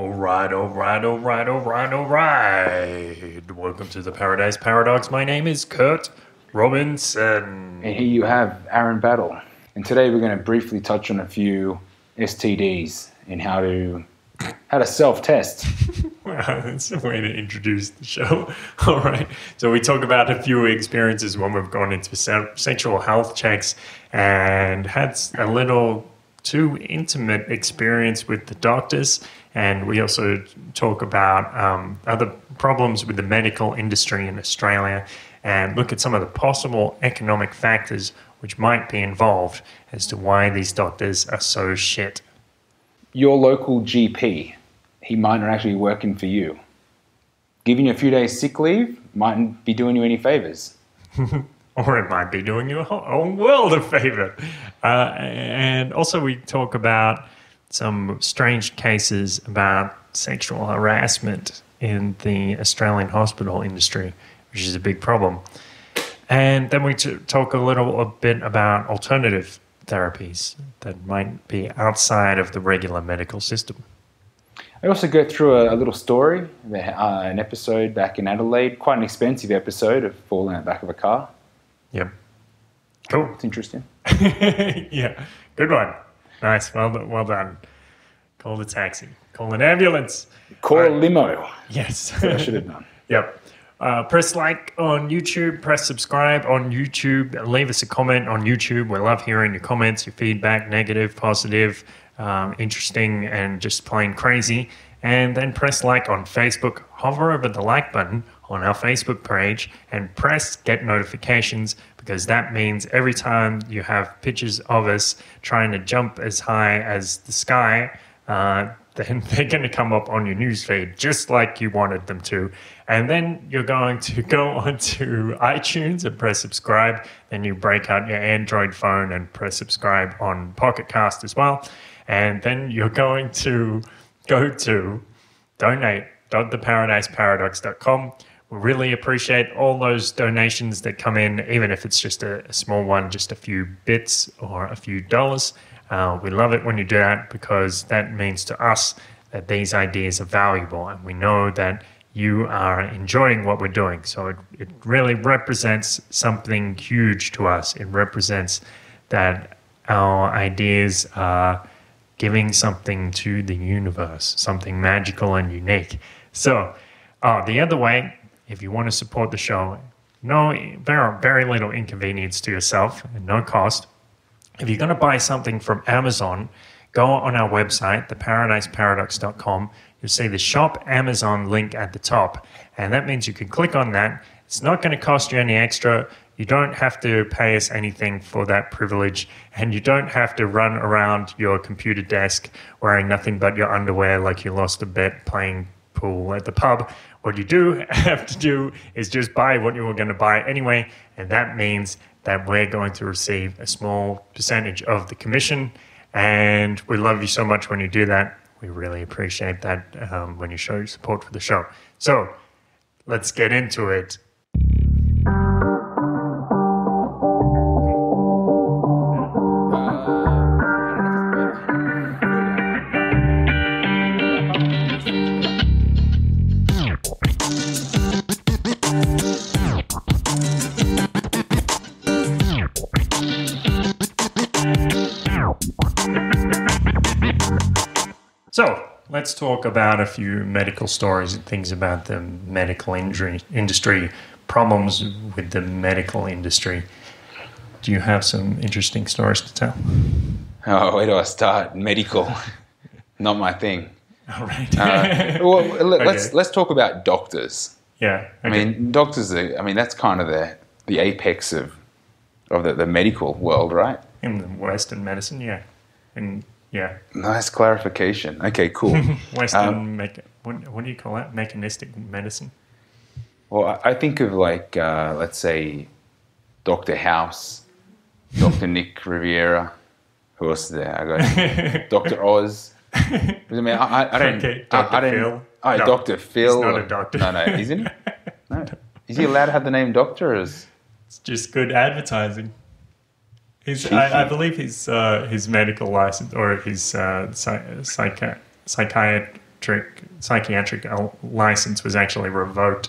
All right, all right, all right, all right, all right. Welcome to the Paradise Paradox. My name is Kurt Robinson. And here you have Aaron Battle. And today we're going to briefly touch on a few STDs and how to how to self-test. Wow, that's a way to introduce the show. All right. So we talk about a few experiences when we've gone into se- sexual health checks and had a little too intimate experience with the doctors. And we also talk about um, other problems with the medical industry in Australia and look at some of the possible economic factors which might be involved as to why these doctors are so shit. Your local GP, he might not actually be working for you. Giving you a few days sick leave mightn't be doing you any favors. or it might be doing you a whole, whole world of favor. Uh, and also, we talk about some strange cases about sexual harassment in the Australian hospital industry, which is a big problem. And then we t- talk a little a bit about alternative therapies that might be outside of the regular medical system. I also go through a, a little story, uh, an episode back in Adelaide, quite an expensive episode of falling out the back of a car. Yep. Cool. It's interesting. yeah. Good one. Nice. Well done. Well done. Call the taxi. Call an ambulance. Call All a right. limo. Yes. I should have done. Yep. Uh, press like on YouTube, press subscribe on YouTube, leave us a comment on YouTube. We love hearing your comments, your feedback, negative, positive, um, interesting, and just plain crazy. And then press like on Facebook, hover over the like button on our Facebook page, and press get notifications because that means every time you have pictures of us trying to jump as high as the sky, uh, then they're going to come up on your newsfeed just like you wanted them to. And then you're going to go onto iTunes and press subscribe. Then you break out your Android phone and press subscribe on Pocket Cast as well. And then you're going to go to donate.theparadiseparadox.com. We really appreciate all those donations that come in, even if it's just a, a small one, just a few bits or a few dollars. Uh, we love it when you do that because that means to us that these ideas are valuable and we know that you are enjoying what we're doing. So it, it really represents something huge to us. It represents that our ideas are giving something to the universe, something magical and unique. So, uh, the other way, if you want to support the show, no very, very little inconvenience to yourself and no cost. If you're going to buy something from Amazon, go on our website, theparadiseparadox.com. You'll see the shop Amazon link at the top, and that means you can click on that. It's not going to cost you any extra. You don't have to pay us anything for that privilege, and you don't have to run around your computer desk wearing nothing but your underwear like you lost a bet playing pool at the pub. What you do have to do is just buy what you were going to buy anyway, and that means that we're going to receive a small percentage of the commission. And we love you so much when you do that. We really appreciate that um, when you show your support for the show. So let's get into it. Talk about a few medical stories and things about the medical injury industry, problems with the medical industry. Do you have some interesting stories to tell? Oh, where do I start? Medical. Not my thing. All right. Uh, well, let- let's let's talk about doctors. yeah. I mean, doctors. Are, I mean, that's kind of the the apex of of the, the medical world, right? in the Western medicine, yeah. And yeah, Nice clarification. Okay, cool. Western Um, mecha- what, what do you call that? Mechanistic medicine. well, I- I think of like uh, let's say Doctor House, Doctor Nick Riviera. Who else is there? I got Doctor Oz. I mean, I, I, I don't. Okay, Dr. I, don't. Phil. Oh, No, Doctor Phil. not a doctor. No, no, isn't he? No. Is he allowed to have the name Doctor? Or is It's just good advertising. Cheeky. I, I believe his uh, his medical license or his uh, psychi- psychiatric psychiatric license was actually revoked,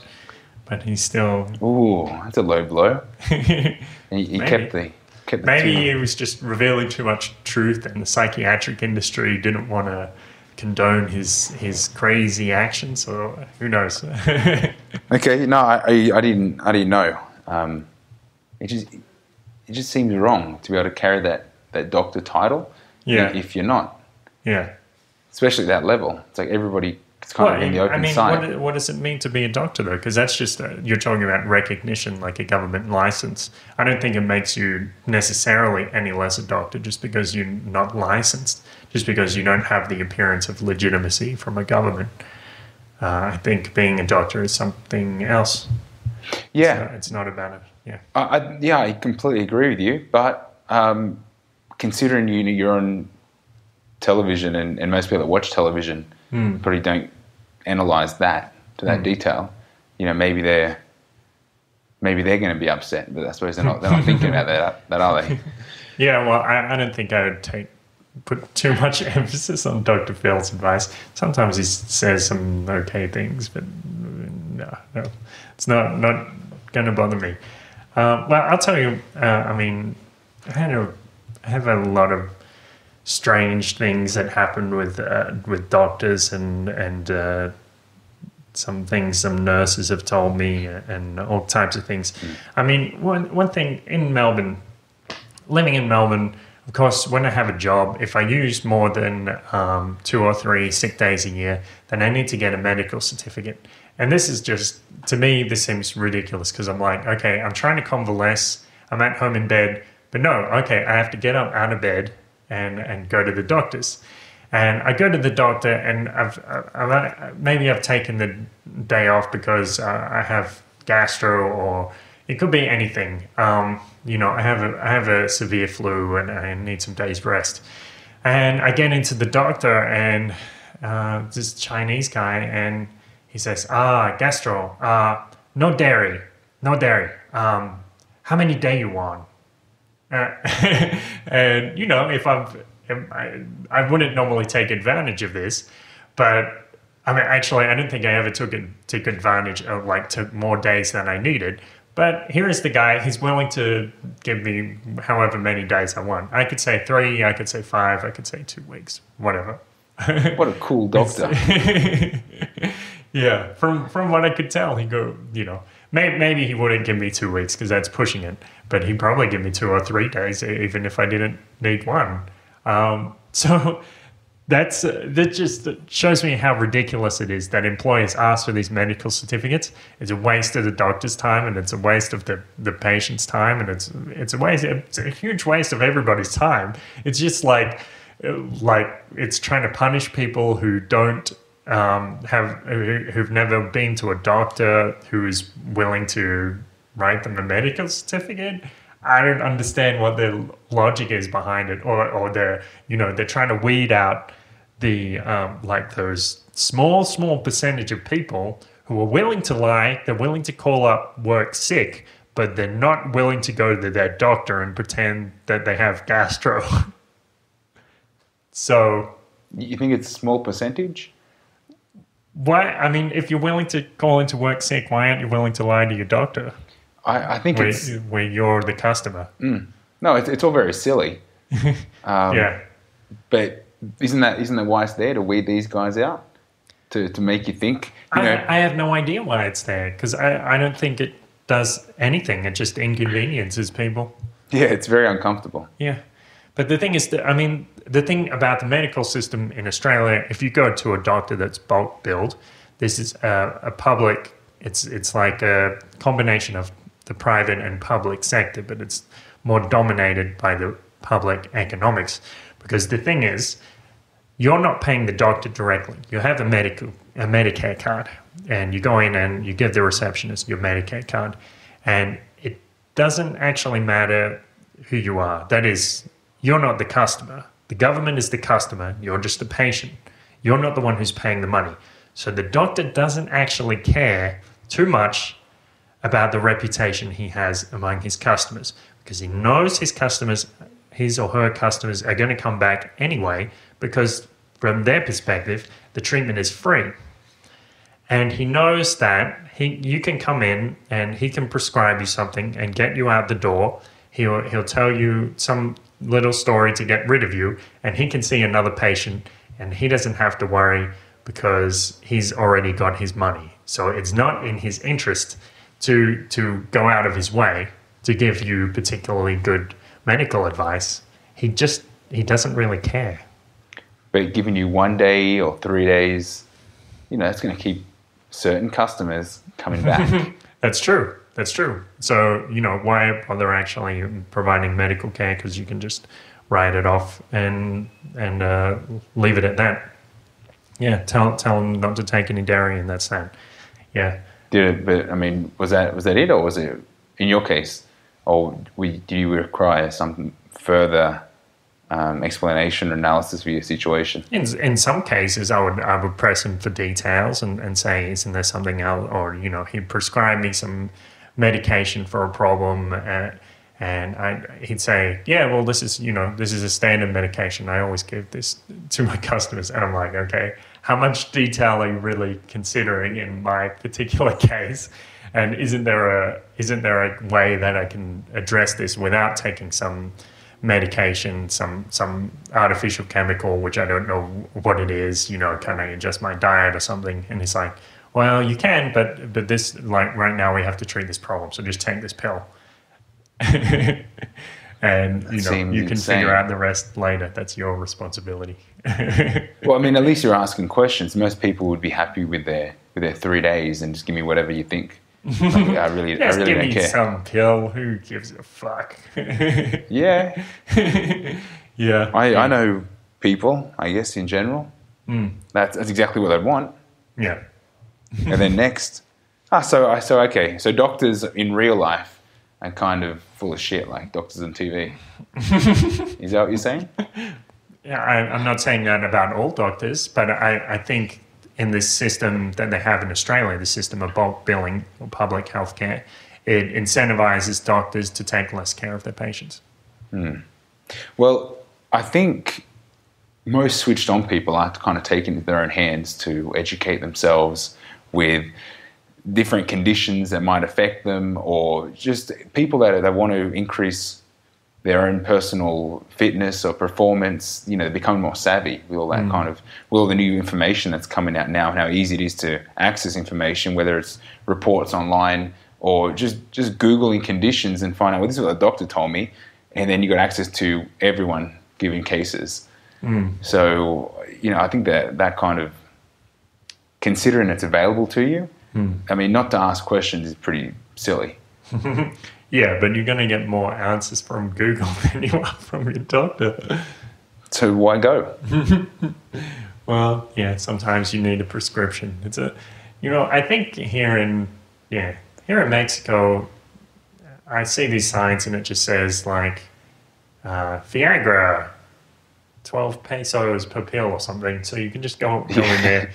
but he's still Ooh, that's a low blow. He, he kept the kept the maybe he was just revealing too much truth, and the psychiatric industry didn't want to condone his his crazy actions, or who knows. Okay, no, I, I, I didn't I didn't know. Um, it just it just seems wrong to be able to carry that that doctor title. Yeah. If you're not, yeah. especially at that level, it's like everybody is kind of in the open I mean, what, what does it mean to be a doctor, though? Because that's just, uh, you're talking about recognition, like a government license. I don't think it makes you necessarily any less a doctor just because you're not licensed, just because you don't have the appearance of legitimacy from a government. Uh, I think being a doctor is something else. yeah, So it's not about it. Yeah. I, I, yeah, I completely agree with you. But um, considering you you're on television, and, and most people that watch television Hmm. probably don't analyze that to that detail. You know, maybe they're maybe they're going to be upset, but I suppose they're not. They're not thinking about that, that are they? Yeah, well, I, I don't think I would take put too much emphasis on Dr. Phil's advice. Sometimes he says some okay things, but mm, no, no, it's not not going to bother me. Uh, well, I'll tell you. Uh, I mean, I had a I have a lot of strange things that happen with uh, with doctors and and uh, some things some nurses have told me and all types of things. I mean, one one thing in Melbourne living in Melbourne, of course, when I have a job, if I use more than um, two or three sick days a year, then I need to get a medical certificate. And this is just, to me, this seems ridiculous because I'm like, okay, I'm trying to convalesce, I'm at home in bed, but no, okay, I have to get up out of bed and, and go to the doctor's. And I go to the doctor, and I've, I've, maybe I've taken the day off because uh, I have gastro, or it could be anything. Um, you know, I have a I have a severe flu, and I need some days rest. And I get into the doctor, and uh, this Chinese guy, and he says, "Ah, gastro, uh, no dairy, no dairy. Um, how many day you want?" Uh, and you know, if I'm, if I, I wouldn't normally take advantage of this, but I mean, actually, I don't think I ever took it, took advantage of like took more days than I needed. But here is the guy; he's willing to give me however many days I want. I could say three, I could say five, I could say two weeks, whatever. What a cool doctor. yeah, from from what I could tell, he go, you know, maybe, maybe he wouldn't give me two weeks because that's pushing it, but he'd probably give me two or three days, even if I didn't need one. Um, so that's uh, that just shows me how ridiculous it is that employers ask for these medical certificates. It's a waste of the doctor's time, and it's a waste of the, the patient's time, and it's it's a waste. It's a huge waste of everybody's time. It's just like uh, like it's trying to punish people who don't um, have who, who've never been to a doctor who is willing to write them a medical certificate. I don't understand what the logic is behind it, or or they're you know they're trying to weed out the um, like those small small percentage of people who are willing to lie, they're willing to call up work sick, but they're not willing to go to their doctor and pretend that they have gastro. so You think it's a small percentage? Why? I mean, if you're willing to call into work sick, why aren't you willing to lie to your doctor I, I think where, it's where you're the customer? no, it's, it's all very silly. Um, yeah. But isn't that isn't that why it's there to weed these guys out, to to make you think? You know, I, I have no idea why it's there because I, I don't think it does anything. It just inconveniences people. yeah, it's very uncomfortable. Yeah. But the thing is that, I mean, the thing about the medical system in Australia, if you go to a doctor that's bulk billed, this is a, a public, it's, it's like a combination of the private and public sector, but it's more dominated by the public economics. Because the thing is, you're not paying the doctor directly. You have a medical a Medicare card, and you go in and you give the receptionist your Medicare card, and it doesn't actually matter who you are. That is, you're not the customer. The government is the customer. You're just a patient. You're not the one who's paying the money. So the doctor doesn't actually care too much about the reputation he has among his customers because he knows his customers, his or her customers, are going to come back anyway because from their perspective, the treatment is free. And he knows that he, you can come in and he can prescribe you something and get you out the door. He'll, he'll tell you some little story to get rid of you, and he can see another patient, and he doesn't have to worry because he's already got his money. So it's not in his interest to to go out of his way to give you particularly good medical advice. He just he doesn't really care. But giving you one day or three days, you know, that's going to keep certain customers coming back. That's true. That's true. So you know why bother actually providing medical care because you can just write it off and and uh, leave it at that. Yeah, tell tell them not to take any dairy, and that's that. Yeah. Did it, but I mean, was that was that it, or was it in your case, or we, do you require some further um, explanation or analysis for your situation? In, in some cases, I would I would press him for details and, and say, isn't there something else? Or you know, he'd prescribe me some medication for a problem, uh, and I he'd say, yeah, well, this is you know this is a standard medication. I always give this to my customers, and I'm like, okay, how much detail are you really considering in my particular case? And isn't there a isn't there a way that I can address this without taking some medication, some some artificial chemical, which I don't know what it is, you know, can I adjust my diet or something? And he's like, Well, you can, but but this like right now we have to treat this problem, so just take this pill. and you know you can insane. figure out the rest later. That's your responsibility. Well, I mean, at least you're asking questions. Most people would be happy with their with their three days and just give me whatever you think. Like, I really, I really give don't me care. some pill. Who gives a fuck? Yeah, yeah. I, I know people. I guess in general, Mm. that's that's exactly what they'd want. Yeah. And then next, ah, so I so okay, so doctors in real life are kind of full of shit, like doctors on TV. Is that what you're saying? Yeah, I, I'm not saying that about all doctors, but I, I think in this system that they have in Australia, the system of bulk billing or public health care, it incentivizes doctors to take less care of their patients. Well, I think most switched on people are kind of taking it into their own hands to educate themselves with different conditions that might affect them, or just people that, that want to increase their own personal fitness or performance. You know, they become more savvy with all that mm. kind of, with all the new information that's coming out now, and how easy it is to access information, whether it's reports online or just just googling conditions and find out. Well, this is what the doctor told me, and then you got access to everyone giving cases. Mm. So, you know, I think that that kind of considering it's available to you. I mean, not to ask questions is pretty silly. Yeah, but you're going to get more answers from Google than you are from your doctor. So why go? Well, yeah, sometimes you need a prescription. It's a, you know, I think here in, yeah, here in Mexico, I see these signs and it just says like, uh, Viagra, 12 pesos per pill or something. So you can just go, go in there,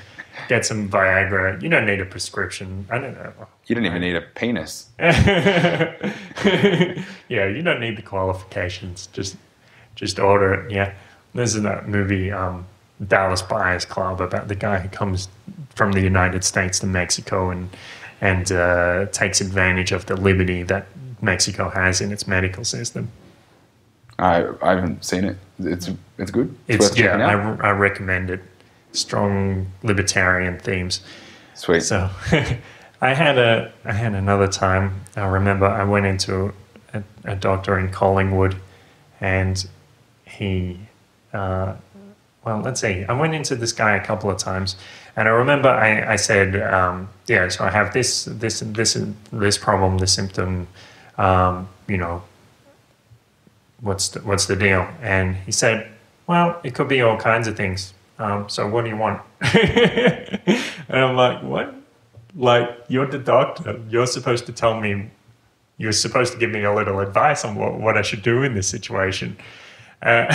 get some Viagra. You don't need a prescription. I don't know. You don't even need a penis. yeah, you don't need the qualifications. Just just order it. Yeah. There's that movie, um, Dallas Buyers Club, about the guy who comes from the United States to Mexico and and uh, takes advantage of the liberty that Mexico has in its medical system. I, I haven't seen it. It's it's good. It's worth yeah. I, I recommend it. Strong libertarian themes. Sweet. So I had a I had another time. I remember I went into a, a doctor in Collingwood, and he, uh, well, let's see. I went into this guy a couple of times, and I remember I, I said, um, yeah, so I have this this this this problem, this symptom, um, you know. What's the, what's the deal? And he said, well, it could be all kinds of things. Um, so what do you want? and I'm like, what? Like, you're the doctor. You're supposed to tell me, you're supposed to give me a little advice on what, what I should do in this situation. Uh,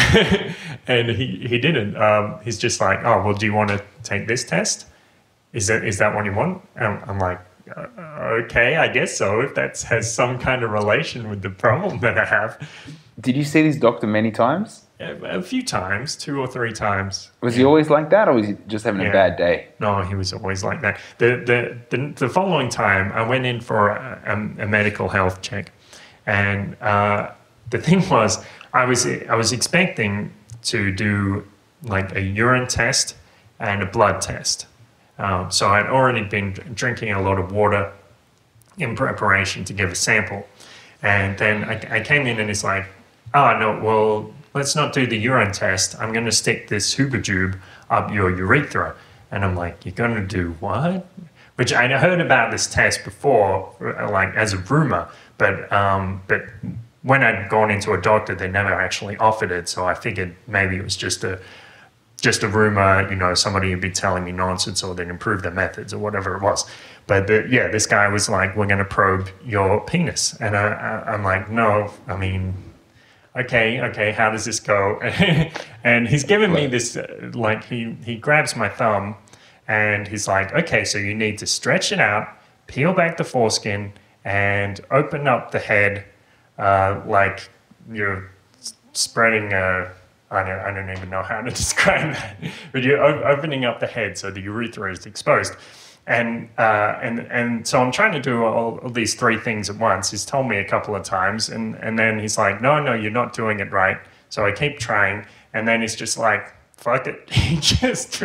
and he, he didn't. Um, he's just like, oh, well, do you want to take this test? Is that, is that what you want? And I'm like, uh, okay, I guess so. If that has some kind of relation with the problem that I have. Did you see this doctor many times? A, few times, two or three times. Was he always like that, or was he just having Yeah. a bad day? No, he was always like that. The the the, the following time, I went in for a, a, a medical health check, and uh, the thing was, I was I was expecting to do like a urine test and a blood test. Um, so I'd already been drinking a lot of water in preparation to give a sample, and then I, I came in and it's like, oh no, well let's not do the urine test. I'm going to stick this Huber tube up your urethra. And I'm like, you're going to do what? Which I heard about this test before, like as a rumor, but um, but when I'd gone into a doctor, they never actually offered it. So I figured maybe it was just a just a rumor, you know, somebody would be telling me nonsense or they'd improve their methods or whatever it was. But the, yeah, this guy was like, we're going to probe your penis. And I, I, I'm like, no, I mean, okay, okay, how does this go? and he's giving me this, uh, like, he, he grabs my thumb and he's like, okay, so you need to stretch it out, peel back the foreskin, and open up the head uh, like you're spreading a. I don't, I don't even know how to describe that, but you're opening up the head so the urethra is exposed. And, uh, and, and so I'm trying to do all, all these three things at once. He's told me a couple of times, and, and then he's like, no, no, you're not doing it right. So I keep trying, and then he's just like, fuck it. He just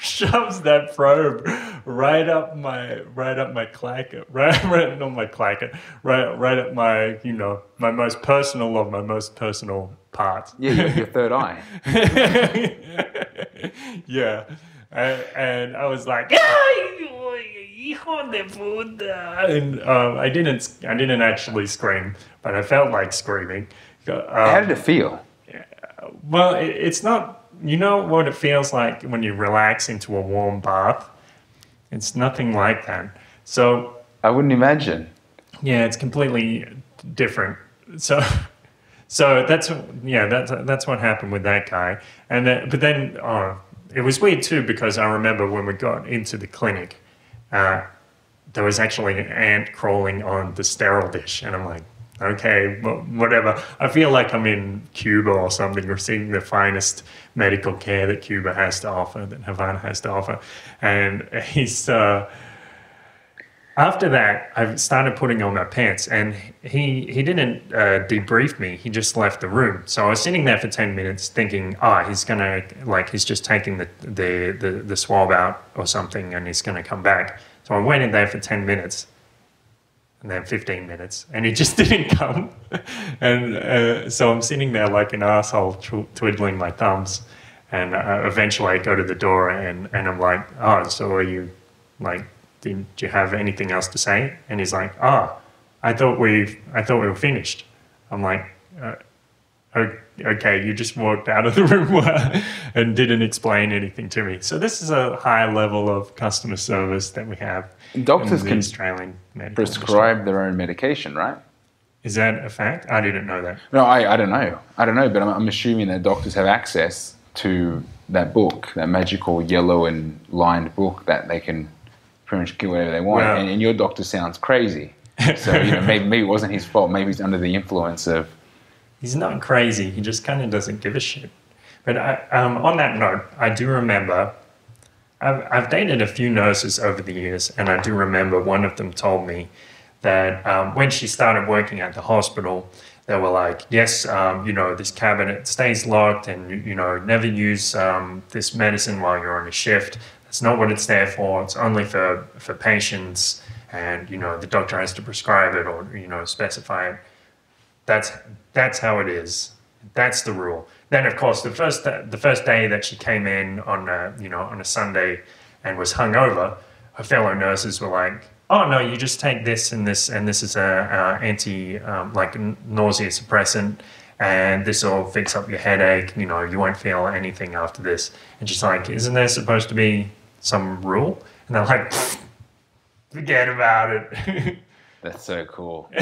shoves that probe right up my right up my clacker, right right not my clacker, right right up my you know my most personal of my most personal parts. Yeah, your, your third eye. yeah, and, and I was like, "Ay, hijo de puta," and um, I didn't I didn't actually scream, but I felt like screaming. Um, How did it feel? well, it, it's not. You know what it feels like when you relax into a warm bath. It's nothing like that. So I wouldn't imagine. yeah, it's completely different. So, so that's yeah, that's that's what happened with that guy. And then, but then, oh, it was weird too because I remember when we got into the clinic, uh, there was actually an ant crawling on the sterile dish, and I'm like, okay, well, whatever. I feel like I'm in Cuba or something, receiving the finest medical care that Cuba has to offer, that Havana has to offer, and he's. Uh, after that, I started putting on my pants, and he he didn't uh, debrief me. He just left the room. So I was sitting there for ten minutes, thinking, "Ah, he's gonna like he's just taking the the the, the swab out or something, and he's gonna come back." So I waited there for ten minutes, and then fifteen minutes, and he just didn't come. and uh, so I'm sitting there like an asshole, tw- twiddling my thumbs, and uh, eventually I go to the door, and and I'm like, "Oh, so are you like?" Did you have anything else to say? And he's like, ah, I thought we, I thought we were finished. I'm like, uh, okay, you just walked out of the room and didn't explain anything to me. So this is a high level of customer service that we have. Doctors can Australian medical industry. Prescribe their own medication, right? Is that a fact? I didn't know that. No, I, I don't know. I don't know, but I'm, I'm assuming that doctors have access to that book, that magical yellow and lined book that they can pretty much get whatever they want. And, and your doctor sounds crazy. So you know, maybe, maybe it wasn't his fault. Maybe he's under the influence of. He's not crazy. He just kind of doesn't give a shit. But I, um, on that note, I do remember I've, I've dated a few nurses over the years, and I do remember one of them told me that um, when she started working at the hospital, they were like, "Yes, um, you know, this cabinet stays locked, and you, you know, never use um, this medicine while you're on a shift. That's not what it's there for. It's only for for patients, and you know, the doctor has to prescribe it or you know, specify it." That's that's how it is. That's the rule. Then, of course, the first the first day that she came in on a, you know on a Sunday and was hungover, her fellow nurses were like, "Oh no, you just take this and this and this is a, a anti um, like nausea suppressant." And this will fix up your headache. You know, you won't feel anything after this. And she's like, "Isn't there supposed to be some rule?" And they're like, "Forget about it." That's so cool.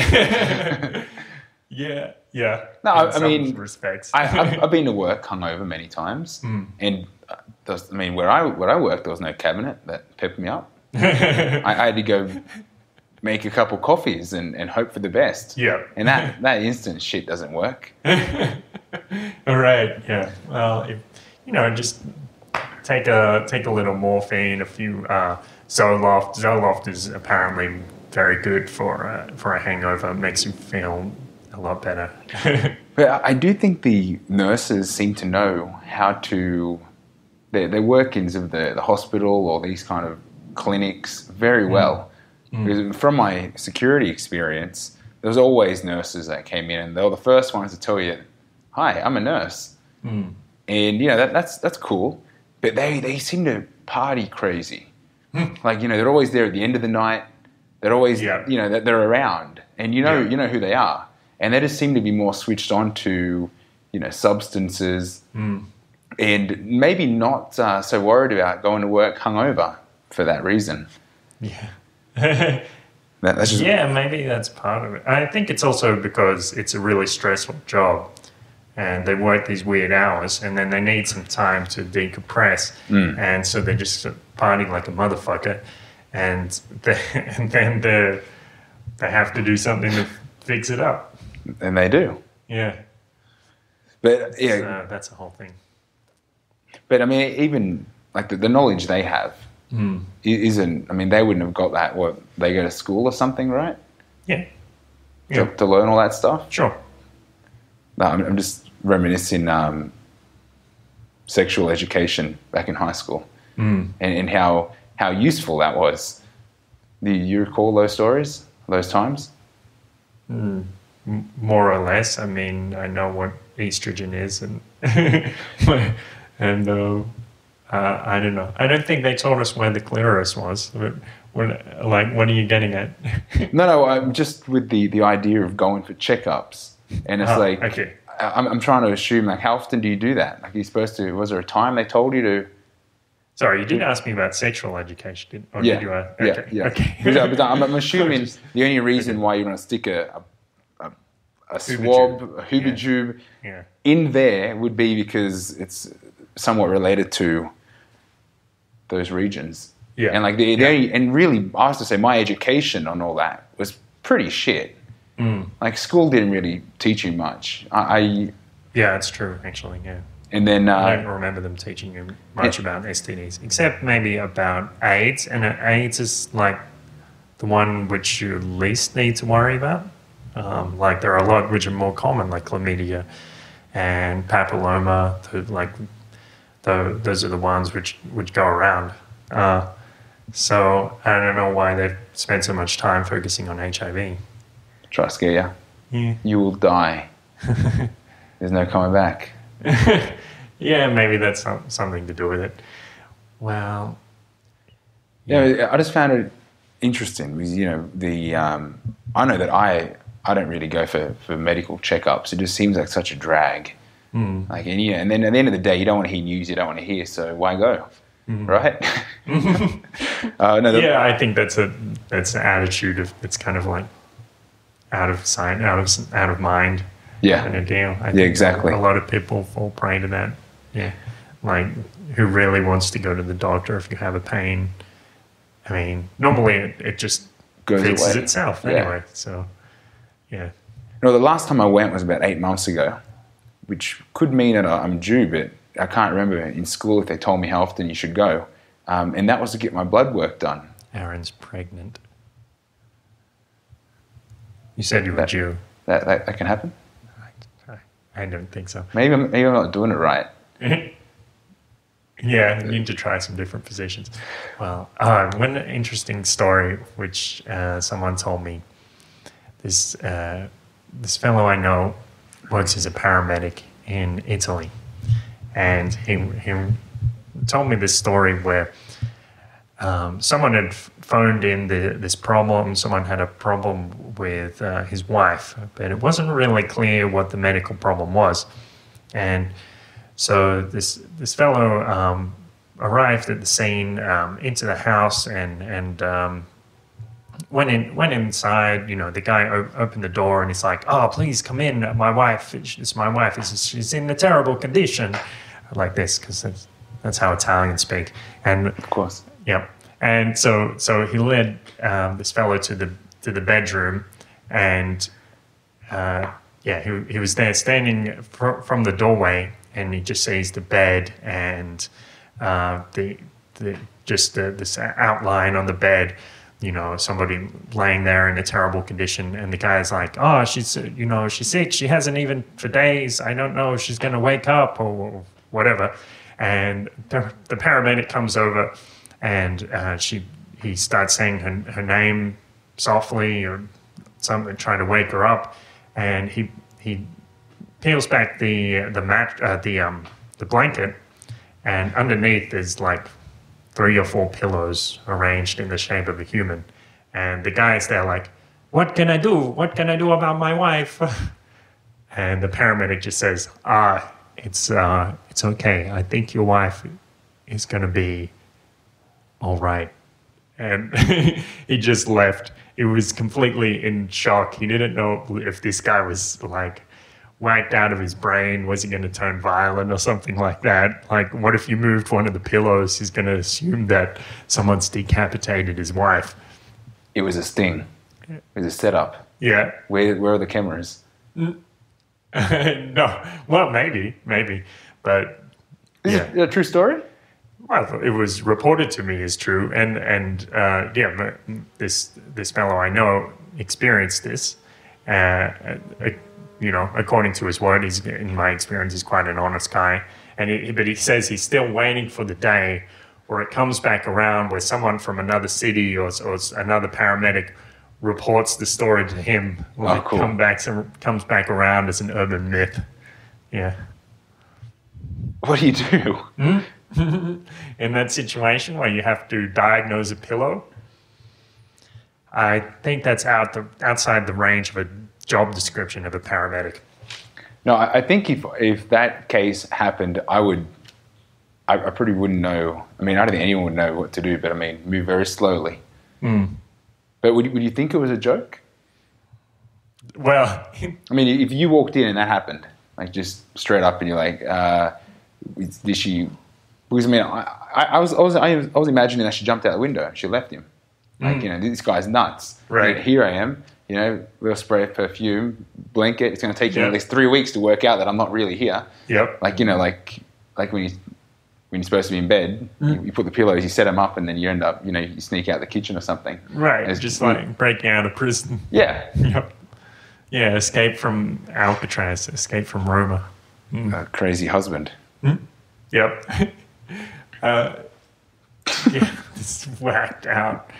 Yeah, yeah. No, I- I mean, respects. I, I've, I've been to work hungover many times, and uh, I mean, where I where I worked, there was no cabinet that pepped me up. I, I had to go make a couple coffees and, and hope for the best. Yeah. And that, that instant shit doesn't work. All right. Yeah. Well, if, you know, just take a take a little morphine, a few uh, Zoloft. Zoloft is apparently very good for uh, for a hangover. It makes you feel a lot better. But I do think the nurses seem to know how to, their, their workings of the, the hospital or these kind of clinics very well. Because from my security experience, there was always nurses that came in and they were the first ones to tell you, hi, I'm a nurse. And, you know, that, that's, that's cool. But they, they seem to party crazy. like, you know, they're always there at the end of the night. They're always, Yeah. you know, they're, they're around. And you know, Yeah. you know who they are. And they just seem to be more switched on to, you know, substances and maybe not uh, so worried about going to work hungover for that reason. yeah. That, that's just, Yeah, maybe that's part of it. I think it's also because it's a really stressful job and they work these weird hours and then they need some time to decompress. Hmm. And so they're just partying like a motherfucker. And, they, and then they they have to do something to fix it up. and they do. Yeah. But yeah, So uh, that's the whole thing. but I mean, even like the, the knowledge they have hmm. i- isn't. I mean, they wouldn't have got that. What they go to school or something, right? Yeah. To, Yeah. to learn all that stuff. Sure. No, I'm, I'm just reminiscing um, sexual education back in high school and, and how how useful that was. Do you recall those stories, those times? M- more or less. I mean, I know what estrogen is, and and uh, uh, I don't know. I don't think they told us where the clitoris was. But what, like, what are you getting at? No, no. I'm just with the the idea of going for checkups, and it's Oh, like okay. I'm, I'm trying to assume like how often do you do that? Like you're supposed to? Was there a time they told you to? Sorry, you didn't ask me about sexual education, did, or Yeah, did you? Uh, yeah, okay. yeah. Okay. But, uh, I'm, I'm assuming the only reason why you want to stick a a, a, Hoover swab, a hoover Yeah. tube yeah. in there would be because it's somewhat related to those regions. Yeah. And like the, the only, and really, I have to say, my education on all that was pretty shit. Mm. Like school didn't really teach you much. I, I Yeah, it's true. Actually, yeah. and then I uh, don't remember them teaching you much about STDs, except maybe about AIDS. And uh, AIDS is like the one which you least need to worry about. Um, like there are a lot which are more common, like chlamydia and papilloma. The, like the, those are the ones which which go around. Uh, so I don't know why they've spent so much time focusing on HIV. Try to scare you. Yeah. You will die. There's no coming back. yeah, maybe that's some, something to do with it. Well, Yeah, I just found it interesting because you know the um, I know that I I don't really go for, for medical checkups. It just seems like such a drag. mm, Like and yeah, and then at the end of the day, you don't want to hear news you don't want to hear, so why go, right? uh, no, the, yeah, I think that's a that's an attitude of it's kind of like out of sight, out of out of mind kind yeah, of deal. I Yeah, exactly. A lot of people fall prey to that. Yeah, like who really wants to go to the doctor if you have a pain? I mean, normally it, it just Goes fixes away. itself Yeah. anyway. So, yeah, No, the last time I went was about eight months ago, which could mean that I'm due, but I can't remember in school if they told me how often you should go. Um, and that was to get my blood work done. Aaron's pregnant. You said you were That- due. That, that, that can happen. I, I don't think so. Maybe I'm, maybe I'm not doing it right. yeah, you need to try some different positions. Well, uh, one interesting story which uh, someone told me. This uh, this fellow I know works as a paramedic in Italy, and he he told me this story where um, someone had phoned in the, this problem. Someone had a problem with uh, his wife, but it wasn't really clear what the medical problem was. And so this this fellow um, arrived at the scene, um, into the house, and and um, went in went inside. You know, the guy o- opened the door, and he's like, "Oh, please come in. My wife, it's my wife. It's, she's in a terrible condition." Like this, because that's, that's how Italians speak. And Of course. Yep. And so so he led um, this fellow to the to the bedroom, and uh, yeah, he, he was there standing fr- from the doorway, and he just sees the bed and uh, the the just the, this outline on the bed. You know, somebody laying there in a terrible condition, and the guy's like, "Oh, she's you know she's sick. She hasn't even for days. I don't know if she's gonna wake up or whatever." And the, the paramedic comes over, and uh, she he starts saying her, her name softly or something, trying to wake her up, and he he peels back the the mat uh, the um the blanket, and underneath is like three or four pillows arranged in the shape of a human, and the guy's there like, "What can I do? What can I do about my wife?" and the paramedic just says, "Ah, it's uh, it's okay. I think your wife is gonna be all right." And he just left. He was completely in shock. He didn't know if this guy was like whacked out of his brain. Was he going to turn violent or something like that? Like, what if you moved one of the pillows? He's going to assume that someone's decapitated his wife. It was a sting. It was a setup. Yeah. Where where are the cameras? no. Well, maybe, maybe, but Is Yeah. it a true story? Well, it was reported to me as true, and and uh, yeah, this this fellow I know experienced this. Uh, uh, you know, according to his word, he's in my experience, he's quite an honest guy. And he, but he says he's still waiting for the day where it comes back around, where someone from another city or, or another paramedic reports the story to him. Like cool. come back, comes back around as an urban myth. Yeah. What do you do? in that situation where you have to diagnose a pillow, I think that's out the outside the range of a job description of a paramedic. No, I I think if if that case happened, I would. I, I pretty wouldn't know. I mean, I don't think anyone would know what to do. But I mean, move very slowly. But would you, would you think it was a joke? Well, I mean, if you walked in and that happened, like just straight up, and you're like, uh, "Did she?" Because I mean, I, I, I was I was I was imagining that she jumped out the window. and She left him. Like mm. you know, this guy's nuts. Right. And here I am. You know, we'll spray perfume, blanket. It's going to take you Yeah. at least three weeks to work out that I'm not really here. yep. Like you know, like like when you when you're supposed to be in bed, mm. you, you put the pillows, you set them up, and then you end up, you know, you sneak out the kitchen or something. Right. It's just like breaking out of prison. Yeah, Yep. Yeah, escape from Alcatraz, escape from Roma. Mm. a crazy husband. Yep. uh, yeah, it's whacked out.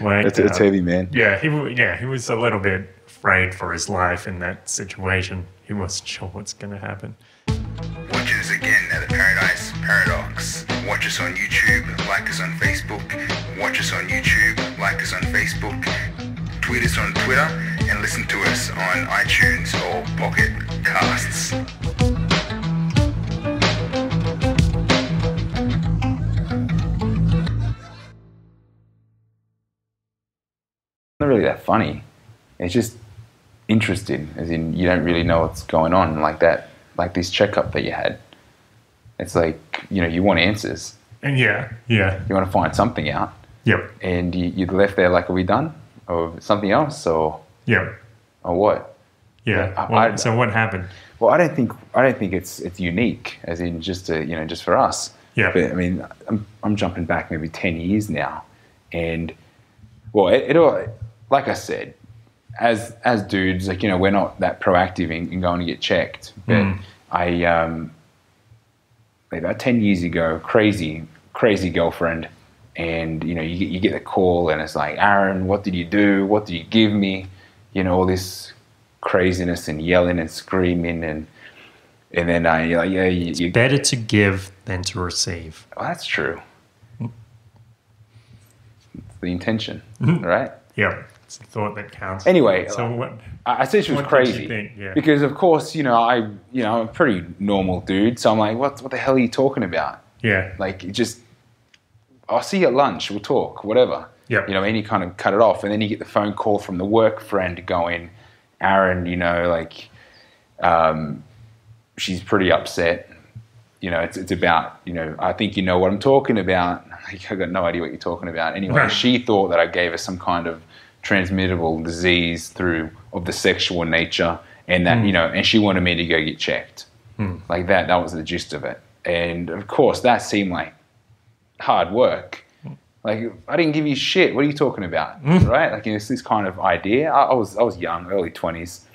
Whacked It's, it's heavy, man. Yeah, he yeah he was a little bit afraid for his life in that situation. He wasn't sure what's going to happen. Watch us again at the Paradise Paradox. Watch us on YouTube, like us on Facebook. Watch us on YouTube, like us on Facebook. Tweet us on Twitter and listen to us on iTunes or Pocket Casts. Not really that funny. It's just interesting, as in you don't really know what's going on, like that, like this checkup that you had. It's like you know you want answers, And yeah, yeah, you want to find something out, yep, and you, you're left there like, are we done, or something else, or yep, or what? yeah. Well, I- so what happened? Well, I don't think I don't think it's it's unique, as in just a, you know just for us. Yeah. But I mean, I'm I'm jumping back maybe ten years now, and well, it, it all like I said, as as dudes, like you know, we're not that proactive in, in going to get checked. But Mm. I um, about ten years ago, crazy crazy girlfriend, and you know, you get you get the call, and it's like, Aaron, what did you do? What did you give me? You know, all this craziness and yelling and screaming and and then uh, like, yeah, you, you, Better to give than to receive. well, that's true. It's the intention, right? Yep, it's the thought that counts. Anyway, so what? I, said she was What did you crazy? Yeah. because, of course, you know, I, you know, I'm a pretty normal dude, so I'm like, what, what the hell are you talking about? Yeah, Like, it just, I'll see you at lunch, we'll talk, whatever. Yeah, You know, and you kind of cut it off, and then you get the phone call from the work friend going, Aaron, you know, like, um, she's pretty upset. You know, it's, it's about, you know, I think you know what I'm talking about. Like, I got no idea what you're talking about. Anyway, Right. she thought that I gave her some kind of transmittable disease through of the sexual nature, and that you know, and she wanted me to go get checked, like that. That was the gist of it, and of course, that seemed like hard work. Like I didn't give you shit. What are you talking about, right? Like it's this kind of idea. I, I was I was young, early twenties.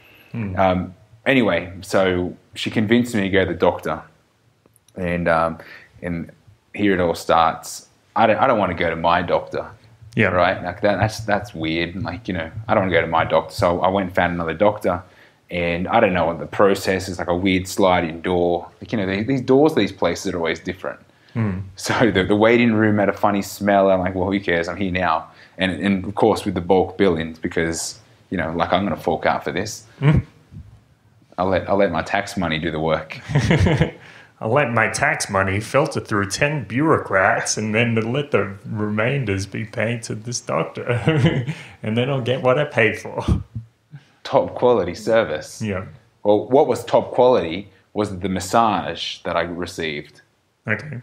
Um, anyway, so she convinced me to go to the doctor, and um, and here it all starts. I don't I don't want to go to my doctor Yeah. right? Like that, that's that's weird. Like you know, I don't want to go to my doctor, so I went and found another doctor, and I don't know what the process is. Like a weird sliding door. Like you know, they, these doors, these places are always different. Hmm. So the, the waiting room had a funny smell. I'm like, well, who cares? I'm here now, and and of course with the bulk billings because you know, like I'm going to fork out for this. Hmm. I'll let I'll let my tax money do the work. I'll let my tax money filter through 10 bureaucrats and then let the remainders be paid to this doctor. and then I'll get what I paid for. Top quality service. Yeah. Well, what was top quality was the massage that I received. Okay.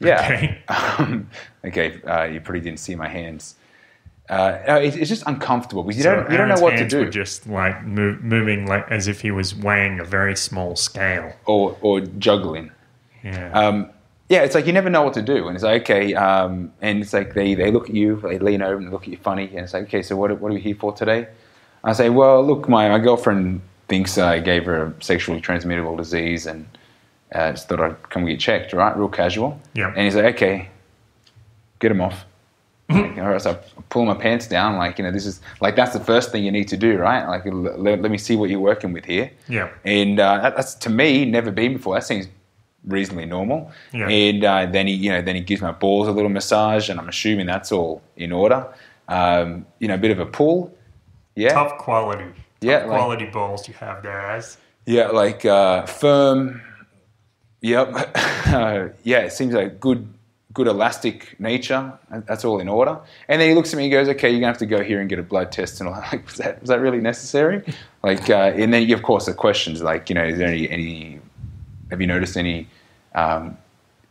Yeah. Okay. Um, okay, uh, you probably didn't see my hands. Uh, no, it, it's just uncomfortable because you So don't you don't know what to do, just like mo- moving like as if he was weighing a very small scale. or or juggling. Yeah. Um, yeah, it's like you never know what to do, and it's like okay, um, and it's like they, they look at you, they lean over and look at you funny, and it's like okay, so what what are we here for today? I say, well, look, my, my girlfriend thinks I gave her a sexually transmittable disease, and uh, just thought I'd come get checked, right? Real casual. Yeah. And he's like, okay, get him off. Like, right, so I pull my pants down, like you know, this is like that's the first thing you need to do, right? Like, let, let me see what you're working with here. Yeah. And uh, that, that's to me never been before. That seems reasonably normal. Yeah. And uh, then he, you know, then he gives my balls a little massage, and I'm assuming that's all in order. Um, you know, a bit of a pull. Yeah. Tough quality. Top Yeah, like- quality balls you have there, as. Yeah, like uh, firm. Yep. uh, yeah, it seems like good, good elastic nature. That's all in order. And then he looks at me and goes, "Okay, you're gonna have to go here and get a blood test." And I'm like, "Was that was that really necessary?" Like, uh, and then of course the questions like, you know, is there any any? Have you noticed any um,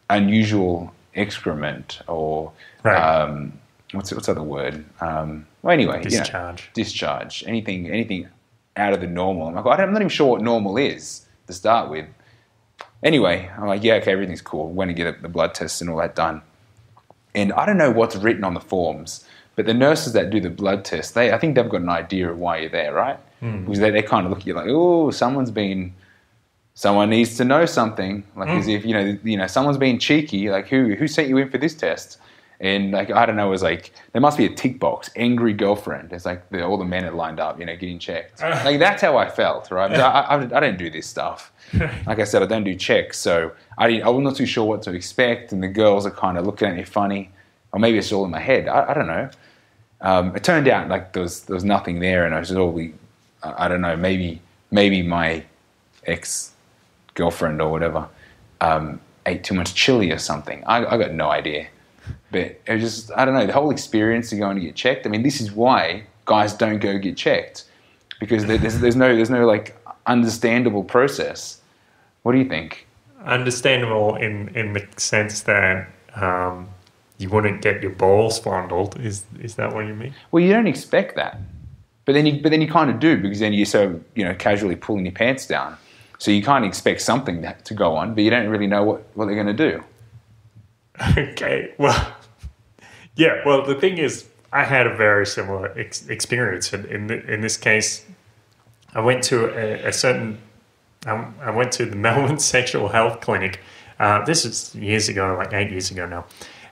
unusual excrement or Right. um, what's what's the other word? Um, well, anyway, you know, Discharge. discharge, anything, anything out of the normal. I'm like, I'm not even sure what normal is to start with. Anyway, I'm like, yeah, okay, everything's cool. Went to get the blood tests and all that done. And I don't know what's written on the forms, but the nurses that do the blood test, they, I think they've got an idea of why you're there, right? Hmm. Because they, they kind of look at you like, oh, someone's been, someone needs to know something. Like as hmm. if, you know, you know, someone's being cheeky. Like who, who sent you in for this test? And like I don't know, it was like there must be a tick box, angry girlfriend. It's like the, all the men are lined up, you know, getting checked. Ah. like that's how I felt, right? I, I, I don't do this stuff. Like I said, I don't do checks, so I I was not too sure what to expect. And the girls are kind of looking at me funny, or maybe it's all in my head. I, I don't know. Um, it turned out like there was there was nothing there, and I was all I I don't know, maybe maybe my ex girlfriend or whatever um, ate too much chili or something. I, I got no idea. But it was just, I don't know, the whole experience of going to get checked. I mean, this is why guys don't go get checked because there's, there's no, there's no like understandable process. What do you think? Understandable in, in the sense that um, you wouldn't get your balls fondled. Is is that what you mean? Well, you don't expect that, but then you, but then you kind of do because then you're so, you know, casually pulling your pants down. So you kind of expect something to- to go on, but you don't really know what, what they're going to do. okay. Well, yeah. Well, the thing is, I had a very similar ex- experience. In in, in this case, I went to a, a certain. I, I went to the Melbourne Sexual Health Clinic. Uh, this is years ago, like eight years ago now,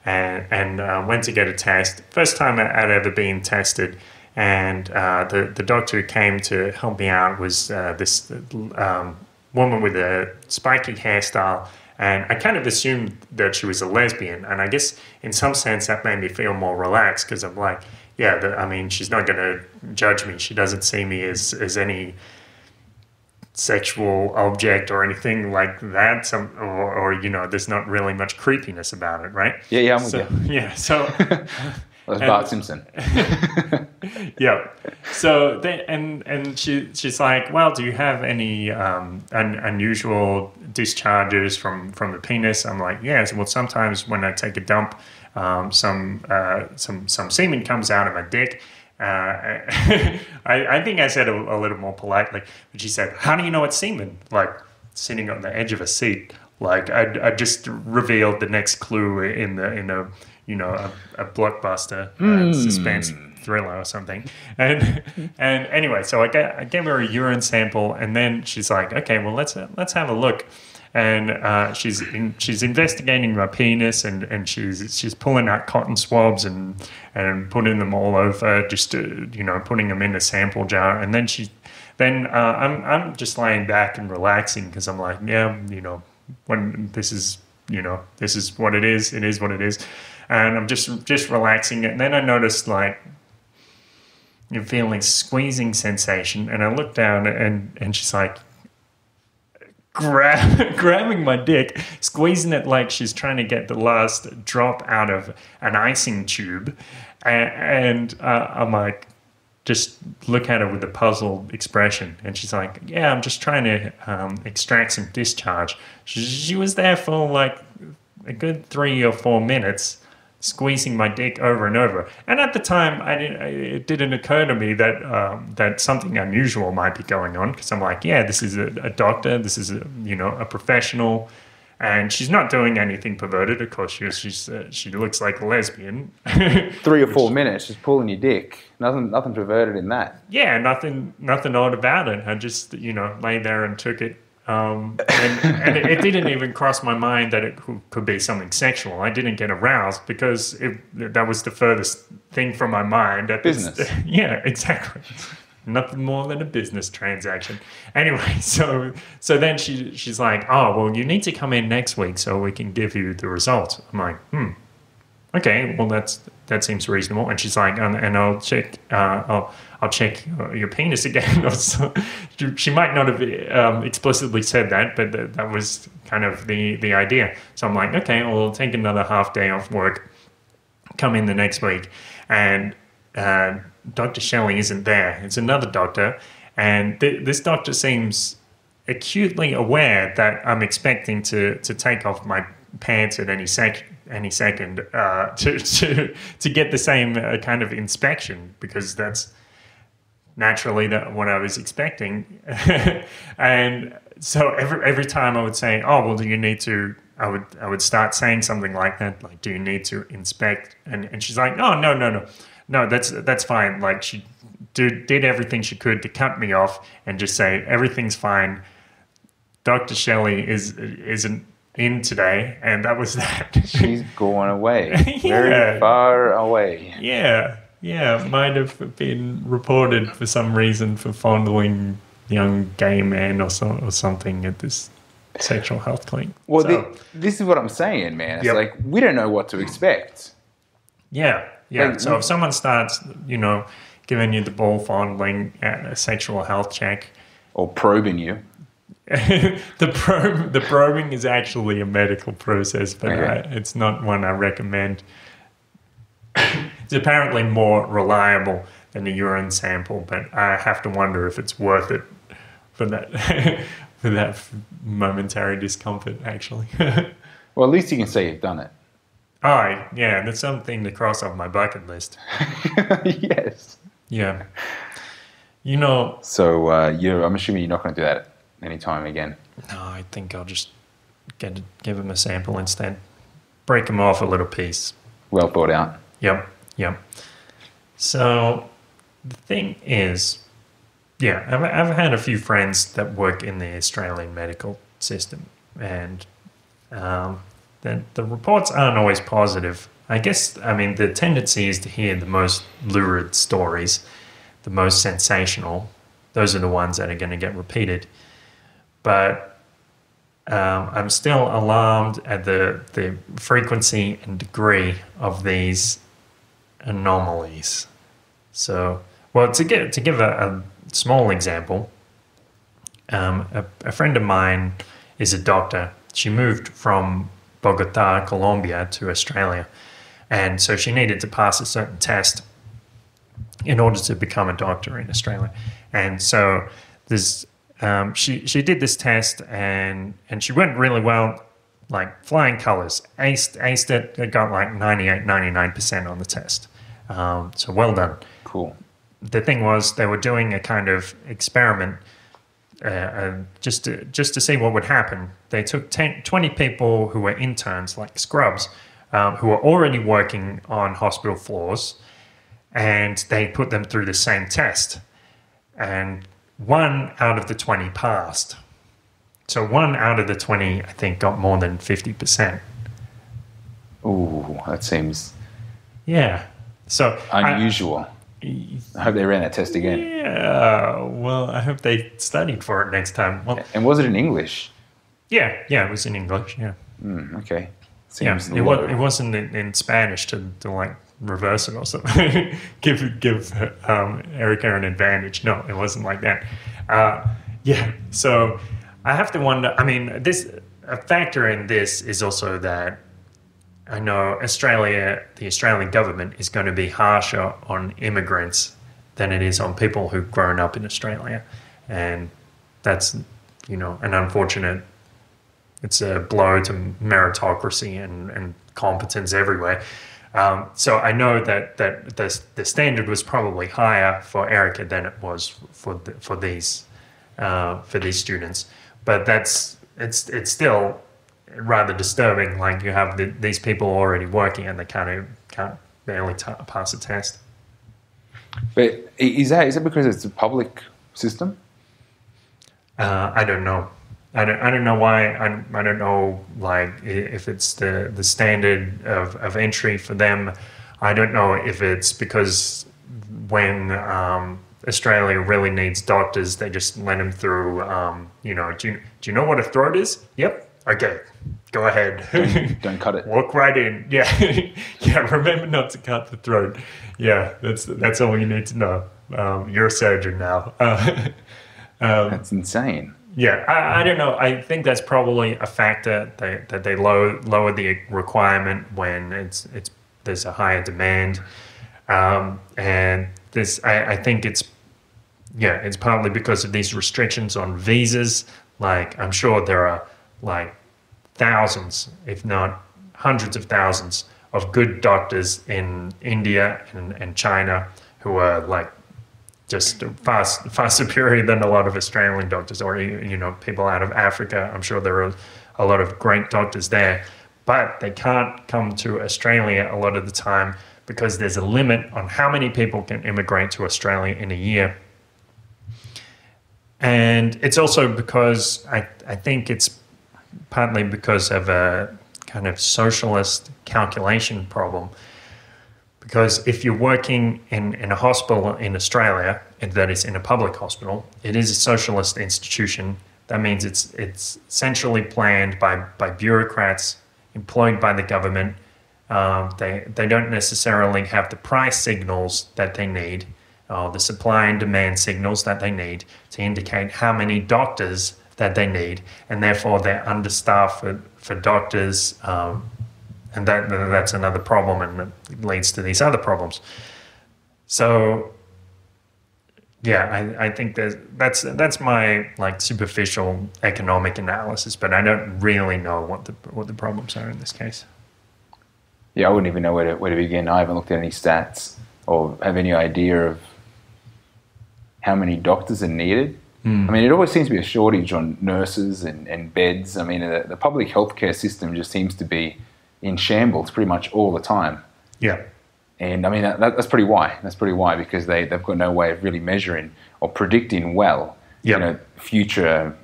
and and uh, went to get a test. First time I'd ever been tested, and uh, the the doctor who came to help me out was uh, this um, woman with a spiky hairstyle. And I kind of assumed that she was a lesbian, and I guess in some sense that made me feel more relaxed because I'm like, yeah, I mean, she's not going to judge me. She doesn't see me as as any sexual object or anything like that. Some or, or you know, there's not really much creepiness about it, right? Yeah, yeah, I'm with So, you. yeah. So That was And- Bart Simpson. yeah. So they, and and she she's like, well, do you have any um, un, unusual discharges from from the penis? I'm like, yes. Well, sometimes when I take a dump, um, some uh, some some semen comes out of my dick. Uh, I, I think I said a, a little more politely, but she said, "How do you know it's semen?" Like sitting on the edge of a seat. Like I, I just revealed the next clue in the in a you know a, a blockbuster uh, suspense thriller or something. And and anyway, so I, ga- I gave her a urine sample, and then she's like, "Okay, well let's let's have a look." And uh, she's in, she's investigating my penis, and, and she's she's pulling out cotton swabs and and putting them all over, just to, you know putting them in a sample jar. And then she then uh, I'm I'm just laying back and relaxing because I'm like, yeah, you know, when this is you know this is what it is, it is what it is, and I'm just just relaxing. And then I noticed like you're feeling squeezing sensation, and I look down and and she's like. Grab, grabbing my dick, squeezing it like she's trying to get the last drop out of an icing tube, and, and uh, I'm like, just look at her with a puzzled expression. And she's like, Yeah, I'm just trying to um, extract some discharge. She, she was there for like a good three or four minutes, squeezing my dick over and over. And at the time, I didn't, it didn't occur to me that um, that something unusual might be going on because I'm like, Yeah, this is a, a doctor, this is a, you know a professional. And she's not doing anything perverted. Of course, she she's uh, she looks like a lesbian. Three or four minutes just pulling your dick. Nothing, nothing perverted in that. yeah, nothing, nothing odd about it. I just, you know, lay there and took it. Um, and and it, didn't even cross my mind that it could, be something sexual. I didn't get aroused because it, that was the furthest thing from my mind. At this- Business. yeah, exactly. Nothing more than a business transaction. Anyway, so so then she she's like, oh well, you need to come in next week so we can give you the results. I'm like, hmm, okay, well that's that seems reasonable. And she's like, and, and I'll check, uh, I'll I'll check uh, your penis again. She- might not have um, explicitly said that, but that, that was kind of the the idea. So I'm like, okay, well, I'll take another half day off work, come in the next week, and uh, Dr. Shelley isn't there. It's another doctor, and th- this doctor seems acutely aware that I'm expecting to to take off my pants at any sec any second uh, to, to to get the same uh, kind of inspection because that's naturally that what I was expecting. and so every every time I would say, "Oh, well, do you need to?" I would I would start saying something like that, like, "Do you need to inspect?" And and she's like, "Oh, no, no, no, no. That's that's fine." Like she did did everything she could to cut me off and just say everything's fine. Doctor Shelley is isn't in today, and that was that. She's gone away. Yeah. Very far away. Yeah, yeah, might have been reported for some reason for fondling young gay men or, so, or something at this sexual health clinic. Well, So, thi- this is what I'm saying, man. It's Yep. like we don't know what to expect. yeah, yeah. Like, so if someone starts, you know, giving you the ball fondling at a sexual health check, Or probing you. the probe, the probing is actually a medical process, but Okay. I, it's not one I recommend. it's apparently more reliable than a urine sample, but I have to wonder if it's worth it for that for that momentary discomfort. Actually, Well, at least you can say you've done it. oh yeah, that's something to cross off my bucket list. yes. Yeah, you know, So uh, you're, I'm assuming you're not going to do that anytime again. no, I think I'll just get give him a sample instead. Break him off a little piece. Well thought out. Yep, yep. So the thing is, yeah, I've, I've had a few friends that work in the Australian medical system, and um, the, the reports aren't always positive. I guess, I mean, the tendency is to hear the most lurid stories, the most sensational. Those are the ones that are going to get repeated. But um, I'm still alarmed at the, the frequency and degree of these anomalies. So, well, to get to give a, a small example, um, a, a friend of mine is a doctor. She moved from Bogota, Colombia, to Australia, and so she needed to pass a certain test in order to become a doctor in Australia. And so there's um, she she did this test and and she went really well, like flying colors, aced aced it, it got like 98, 99 percent on the test. Um, so well done. Cool. the thing was they were doing a kind of experiment uh, uh, just to, just to see what would happen. They took 10, 20 people who were interns, like scrubs, um, who were already working on hospital floors, and they put them through the same test. And one out of the 20 passed. So one out of the 20, I think, got more than 50%. Ooh, that seems Yeah. So unusual. I, hope they ran that test again. yeah. Well, I hope they studied for it next time. Well, And was it in English? yeah, yeah, it was in English. Yeah. Mm, okay. Yeah, it, was, it wasn't in, in Spanish to, to like reverse it or something. give give um, Erica an advantage. No, it wasn't like that. Uh, yeah, so I have to wonder. I mean, this a factor in this is also that I know Australia, the Australian government is going to be harsher on immigrants than it is on people who've grown up in Australia, and that's you know an unfortunate it's a blow to meritocracy and, and competence everywhere. Um, so I know that that the, the standard was probably higher for Erica than it was for the, for these uh, for these students, but that's it's it's still rather disturbing. Like you have the, these people already working and they can't can't barely t- pass a test. But is that is that because it's a public system? Uh, I don't know. I don't, I don't know why. I, I don't know like if it's the, the standard of, of entry for them. I don't know if it's because when um, Australia really needs doctors, they just let them through. Um, you know, do you, do you know what a throat is? Yep. Okay. Go ahead. Don't cut it. Walk right in. Yeah. yeah. Remember not to cut the throat. Yeah. That's that's all you need to know. Um, you're a surgeon now. Uh, um, That's insane. Yeah, I, I don't know. I think that's probably a factor that, that they lower lower the requirement when it's it's there's a higher demand, um, and this I, I think it's yeah it's partly because of these restrictions on visas. Like I'm sure there are like thousands, if not hundreds of thousands, of good doctors in India and, and China who are like just far far superior than a lot of Australian doctors or you know people out of Africa. I'm sure there are a lot of great doctors there, but they can't come to Australia a lot of the time because there's a limit on how many people can immigrate to Australia in a year. And it's also because I, I think it's partly because of a kind of socialist calculation problem because if you're working in, in a hospital in Australia and that is in a public hospital, it is a socialist institution. That means it's it's centrally planned by, by bureaucrats employed by the government. Um, they they don't necessarily have the price signals that they need, uh, the supply and demand signals that they need to indicate how many doctors that they need, and therefore they're understaffed for, for doctors. Um, and that that's another problem, and it leads to these other problems. So, yeah, I, I think that's that's my like superficial economic analysis, but I don't really know what the what the problems are in this case. Yeah, I wouldn't even know where to, where to begin. I haven't looked at any stats or have any idea of how many doctors are needed. Hmm. I mean, it always seems to be a shortage on nurses and, and beds. I mean, the, the public healthcare system just seems to be in shambles pretty much all the time. Yeah, And I mean, that, that's pretty why. That's pretty why because they, they've got no way of really measuring or predicting well, Yep. you know, future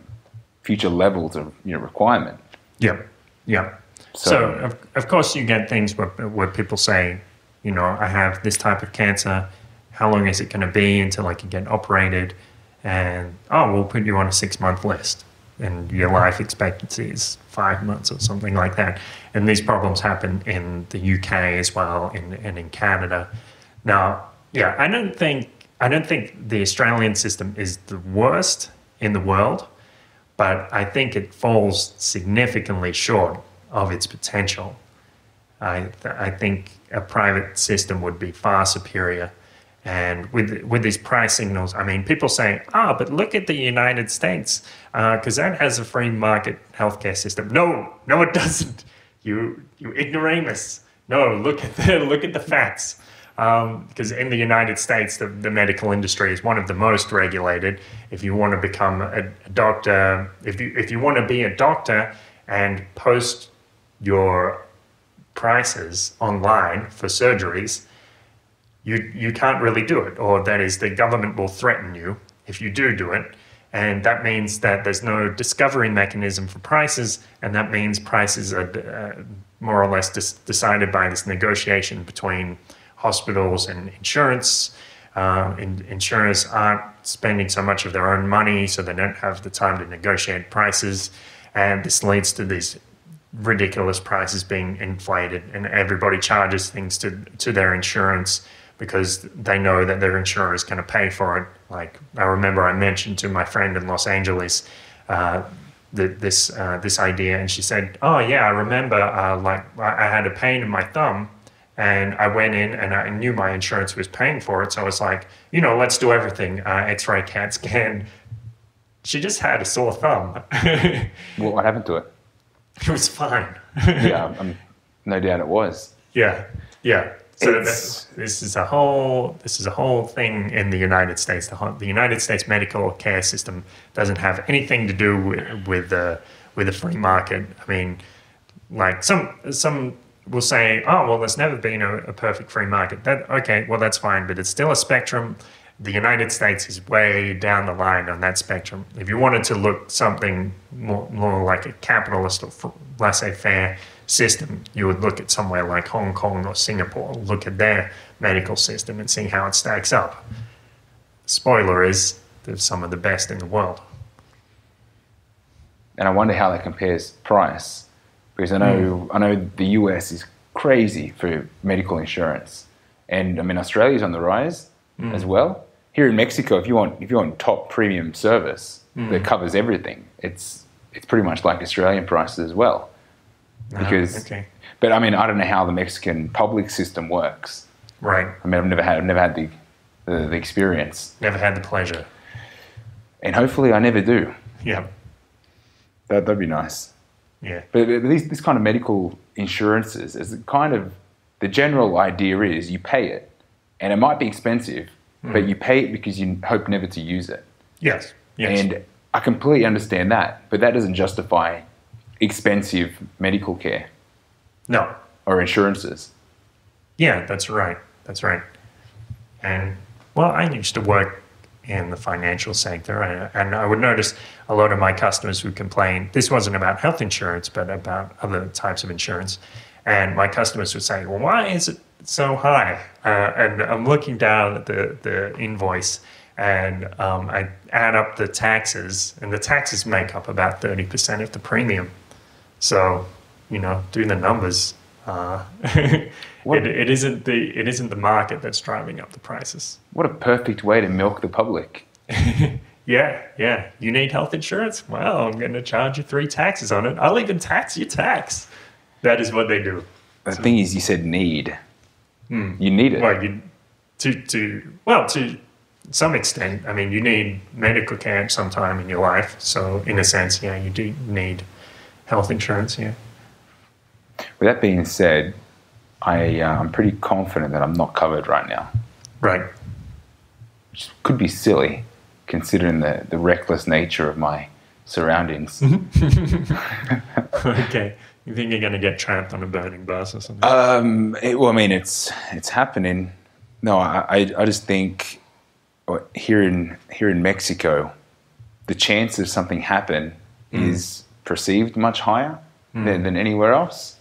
future levels of you know requirement. yeah, yeah. So, So- of, of course you get things where where people say, you know, I have this type of cancer. How long is it going to be until I can get operated? And oh, we'll put you on a six month list, and your life expectancy is five months or something like that. And these problems happen in the UK as well, in, and in Canada. Now, yeah, I don't think I don't think the Australian system is the worst in the world, but I think it falls significantly short of its potential. I, I think a private system would be far superior. And with with these price signals, I mean, people say, "Ah, but look at the United States, because that has a free market healthcare system." No, no, it doesn't. You you ignoramus. No, look at the look at the facts. Um, because in the United States, the, the medical industry is one of the most regulated. If you want to become a, a doctor, if you if you want to be a doctor and post your prices online for surgeries, you you can't really do it, or that is, the government will threaten you if you do do it. And that means that there's no discovery mechanism for prices, and that means prices are uh, more or less decided by this negotiation between hospitals and insurance. Uh, in, insurers aren't spending so much of their own money, so they don't have the time to negotiate prices, and this leads to these ridiculous prices being inflated, and everybody charges things to to their insurance because they know that their insurer is going to pay for it. Like I remember, I mentioned to my friend in Los Angeles. Uh, the, this uh, this idea, and she said, "Oh yeah, I remember. Uh, like I had a pain in my thumb, and I went in and I knew my insurance was paying for it. So I was like, you know, let's do everything. Uh, X-ray, CAT scan. She just had a sore thumb. Well, what happened to it? it? was fine. Yeah, um, no doubt it was. yeah, yeah. So this is a whole this is a whole thing in the United States. The, whole, the United States medical care system doesn't have anything to do with with the with the free market. I mean, like some some will say, oh well, there's never been a, a perfect free market. That okay, well that's fine, but it's still a spectrum. The United States is way down the line on that spectrum. If you wanted to look something more, more like a capitalist or laissez-faire system, you would look at somewhere like Hong Kong or Singapore. Look at their medical system and see how it stacks up. Spoiler is they're some of the best in the world. and I wonder how that compares price because I know hmm. I know the US is crazy for medical insurance, and I mean Australia's on the rise hmm. as well. Here in Mexico, if you want if you want top premium service hmm. that covers everything, it's it's pretty much like Australian prices as well. Because, Ah, okay, but I mean I don't know how the Mexican public system works. right. I mean I've never had I've never had the the, the experience, Never had the pleasure. and hopefully I never do. Yeah, That that'd be nice. yeah, But, but these, this kind of medical insurances is kind of the general idea is you pay it, and it might be expensive, but you pay it because you hope never to use it. yes, yes. And I completely understand that, but that doesn't justify expensive medical care no, or insurances. Yeah, that's right. That's right. And well, I used to work in the financial sector, and, and I would notice a lot of my customers would complain. This wasn't about health insurance, but about other types of insurance. And my customers would say, "Well, why is it so high?" Uh, and I'm looking down at the the invoice, and um, I add up the taxes, and the taxes make up about thirty percent of the premium. So, you know, doing the numbers. Uh, it, it isn't the it isn't the market that's driving up the prices. What a perfect way to milk the public. Yeah, yeah. You need health insurance? Well, I'm going to charge you three taxes on it. I'll even tax your tax. That is what they do. The thing is, you said need. You need it. Well, you to to well to some extent. I mean, you need medical care sometime in your life. So, in a sense, yeah, you do need health insurance. Yeah. With that being said, I, uh, I'm pretty confident that I'm not covered right now. Right. which could be silly considering the, the reckless nature of my surroundings. okay. You think you're going to get trapped on a burning bus or something? Um, it, well, I mean, it's it's happening. No, I, I, I just think uh, here in here in Mexico, the chance of something happen is perceived much higher than, than anywhere else.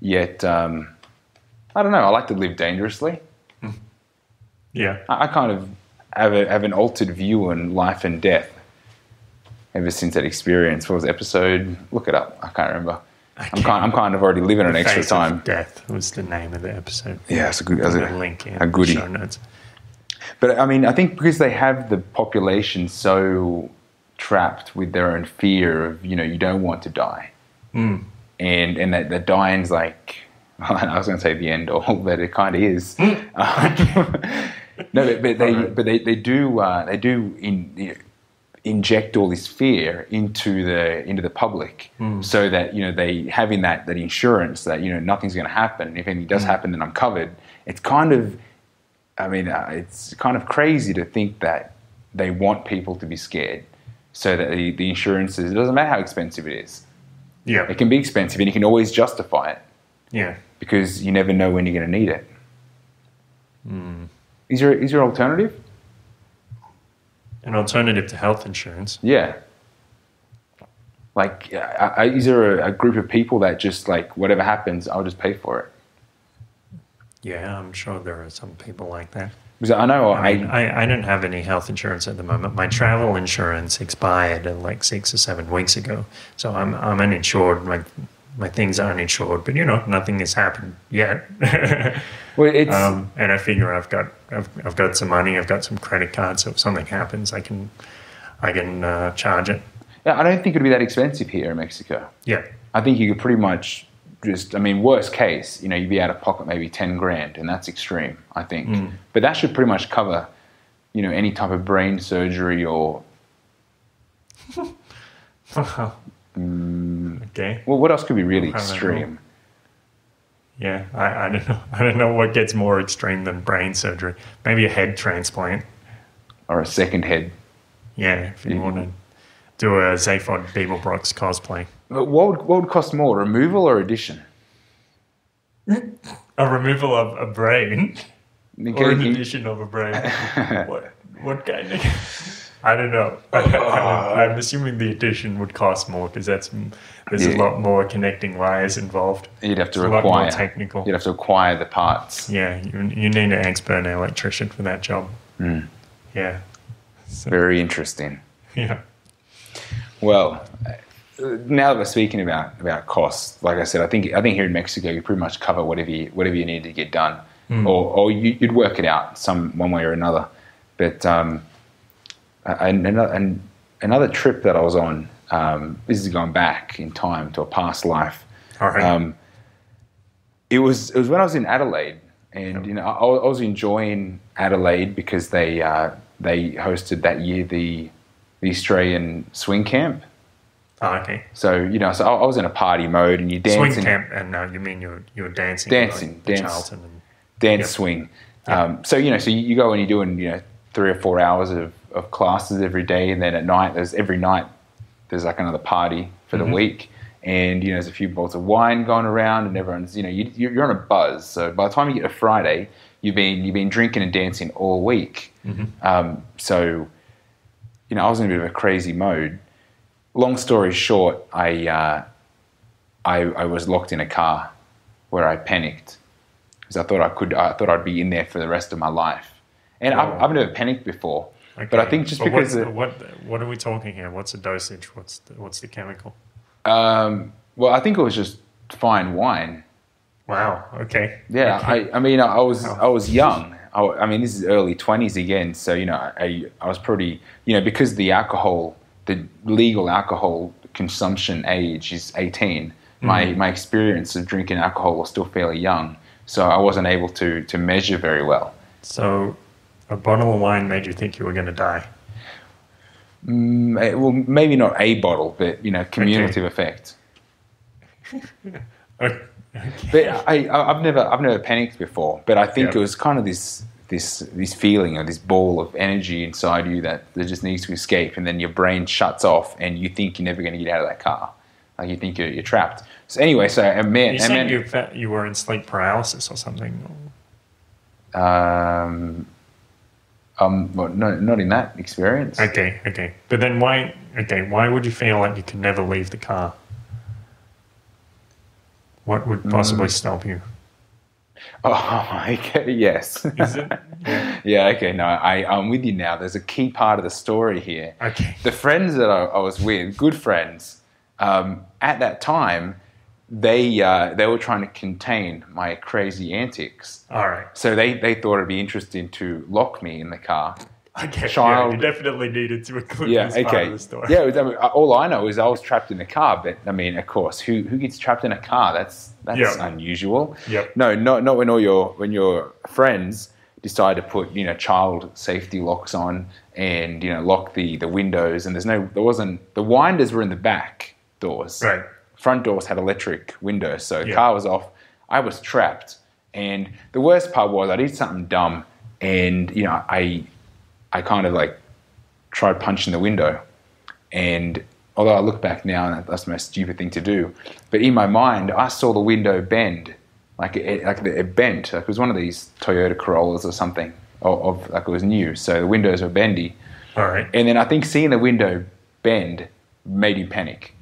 Yet, um, I don't know. I like to live dangerously. yeah. I, I kind of have, a, have an altered view on life and death ever since that experience. What was episode? Look it up. I can't remember. I'm kind, I'm kind of already living an extra time. Death was the name of the episode. Yeah, it's a good. Put a, link in a the goodie. show notes. But I mean, I think because they have the population so trapped with their own fear of, you know, you don't want to die, Mm. and and that, that dying's like, I was going to say the end all, but it kind of is. Mm. Um, no, but, but they Alright. but they they do uh, they do in, you know, inject all this fear into the into the public, Mm. so that you know they having that that insurance that you know nothing's going to happen. If anything does Mm. happen, then I'm covered. it's kind of, I mean, uh, it's kind of crazy to think that they want people to be scared, so that the, the insurances. It doesn't matter how expensive it is. Yeah. It can be expensive, and you can always justify it Yeah. because you never know when you're going to need it. Hmm. Is there is there an alternative? An alternative to health insurance. Yeah. Like, uh, is there a, a group of people that just like whatever happens, I'll just pay for it? Yeah, I'm sure there are some people like that. Because I know I, I, mean, I, I don't have any health insurance at the moment. My travel insurance expired uh, like six or seven weeks ago, so I'm I'm uninsured. My my things are uninsured, but you know nothing has happened yet. well, it's um, and I figure I've got I've, I've got some money. I've got some credit cards, so if something happens, I can I can uh, charge it. yeah, I don't think it'd be that expensive here in Mexico. Yeah, I think you could pretty much just, I mean, worst case, you know, you'd be out of pocket maybe 10 grand, and that's extreme, I think. Hmm. But that should pretty much cover, you know, any type of brain surgery or, uh-huh. mm. okay. well, what else could be really extreme? Yeah, I, I don't know. I don't know what gets more extreme than brain surgery. Maybe a head transplant. Or a second head. Yeah, if you want to do a Zaphod Beeblebrox cosplay. But what would, what would cost more, removal or addition? A removal of a brain or an addition of a brain. what, what kind of. I don't know. I'm assuming the addition would cost more because that's there's a lot more connecting wires involved. You'd have to It's a lot more require, technical. you'd have to acquire the parts. Yeah, you, you need an expert an electrician for that job. Hmm. Yeah. So, Very interesting. yeah. Well, now that we're speaking about about costs, like I said, I think I think here in Mexico you pretty much cover whatever you, whatever you need to get done, or or you, you'd work it out some one way or another. But um, and, another, and another trip that I was on, um, this is going back in time to a past life. Right. Um, it was it was when I was in Adelaide, and you know I, I was enjoying Adelaide because they uh, they hosted that year the the Australian swing camp. Oh, okay. So you know, so I, I was in a party mode, and you dance Swing and camp, and uh, you mean you're you're dancing, Dancing, like dance. And dance Yep. swing. Um, so you know, so you, go and you're doing you know three or four hours of, of classes every day, and then at night there's every night there's like another party for the week, and you know there's a few bottles of wine going around, and everyone's you know you, you're on a buzz. So by the time you get to Friday, you've been you've been drinking and dancing all week. Um, so you know I was in a bit of a crazy mode. Long story short, I uh, I, I was locked in a car where I panicked because I thought I could. I thought I'd be in there for the rest of my life. And I've, I've never panicked before, but I think just But because the, what what are we talking here? What's the dosage? What's the, what's the chemical? um, well, I think it was just fine wine. Wow. Okay. Yeah, Okay. I, I mean, I was Wow. I was young. I, I mean, this is early twenties again, so you know, I I was pretty, you know, because the alcohol, the legal alcohol consumption age is eighteen. My Mm-hmm. my experience of drinking alcohol was still fairly young, so I wasn't able to to measure very well. so, a bottle of wine made you think you were going to die. Mm, eh, well, maybe not a bottle, but you know, cumulative effect. Okay. But I, I, I've never, I've never panicked before. But I think Yep. it was kind of this, this, this feeling or this ball of energy inside you that, that just needs to escape, and then your brain shuts off, and you think you're never going to get out of that car. Like you think you're, you're trapped. So anyway, so a man, You man you you were in sleep paralysis or something. um, um, well, no, not in that experience. Okay. Okay. But then why? Okay. Why would you feel like you could never leave the car? What would possibly Mm. stop you? Oh, okay, yes. Is it? Yeah. yeah, okay, no, I, I'm with you now. There's a key part of the story here. Okay. the friends that I, I was with, good friends, um, at that time, they uh, they were trying to contain my crazy antics. All right. So they, they thought it'd be interesting to lock me in the car. Okay. Child- Yeah, you definitely needed to include Yeah, this part of the story. Yeah, was- I mean, all I know is I was trapped in the car. But I mean, of course, who who gets trapped in a car? That's that's Yeah. unusual. Yep. No, not not when all your when your friends decide to put you know child safety locks on and you know lock the the windows and there's no there wasn't the winders were in the back doors. Right. Front doors had electric windows, so the car was off. I was trapped, And the worst part was I did something dumb, and you know I I kind of like tried punching the window, and although I look back now and that's the most stupid thing to do, but in my mind I saw the window bend, like it, like it bent, like it was one of these Toyota Corollas or something, of, of like it was new, so the windows were bendy. All right. And then I think seeing the window bend made him panic.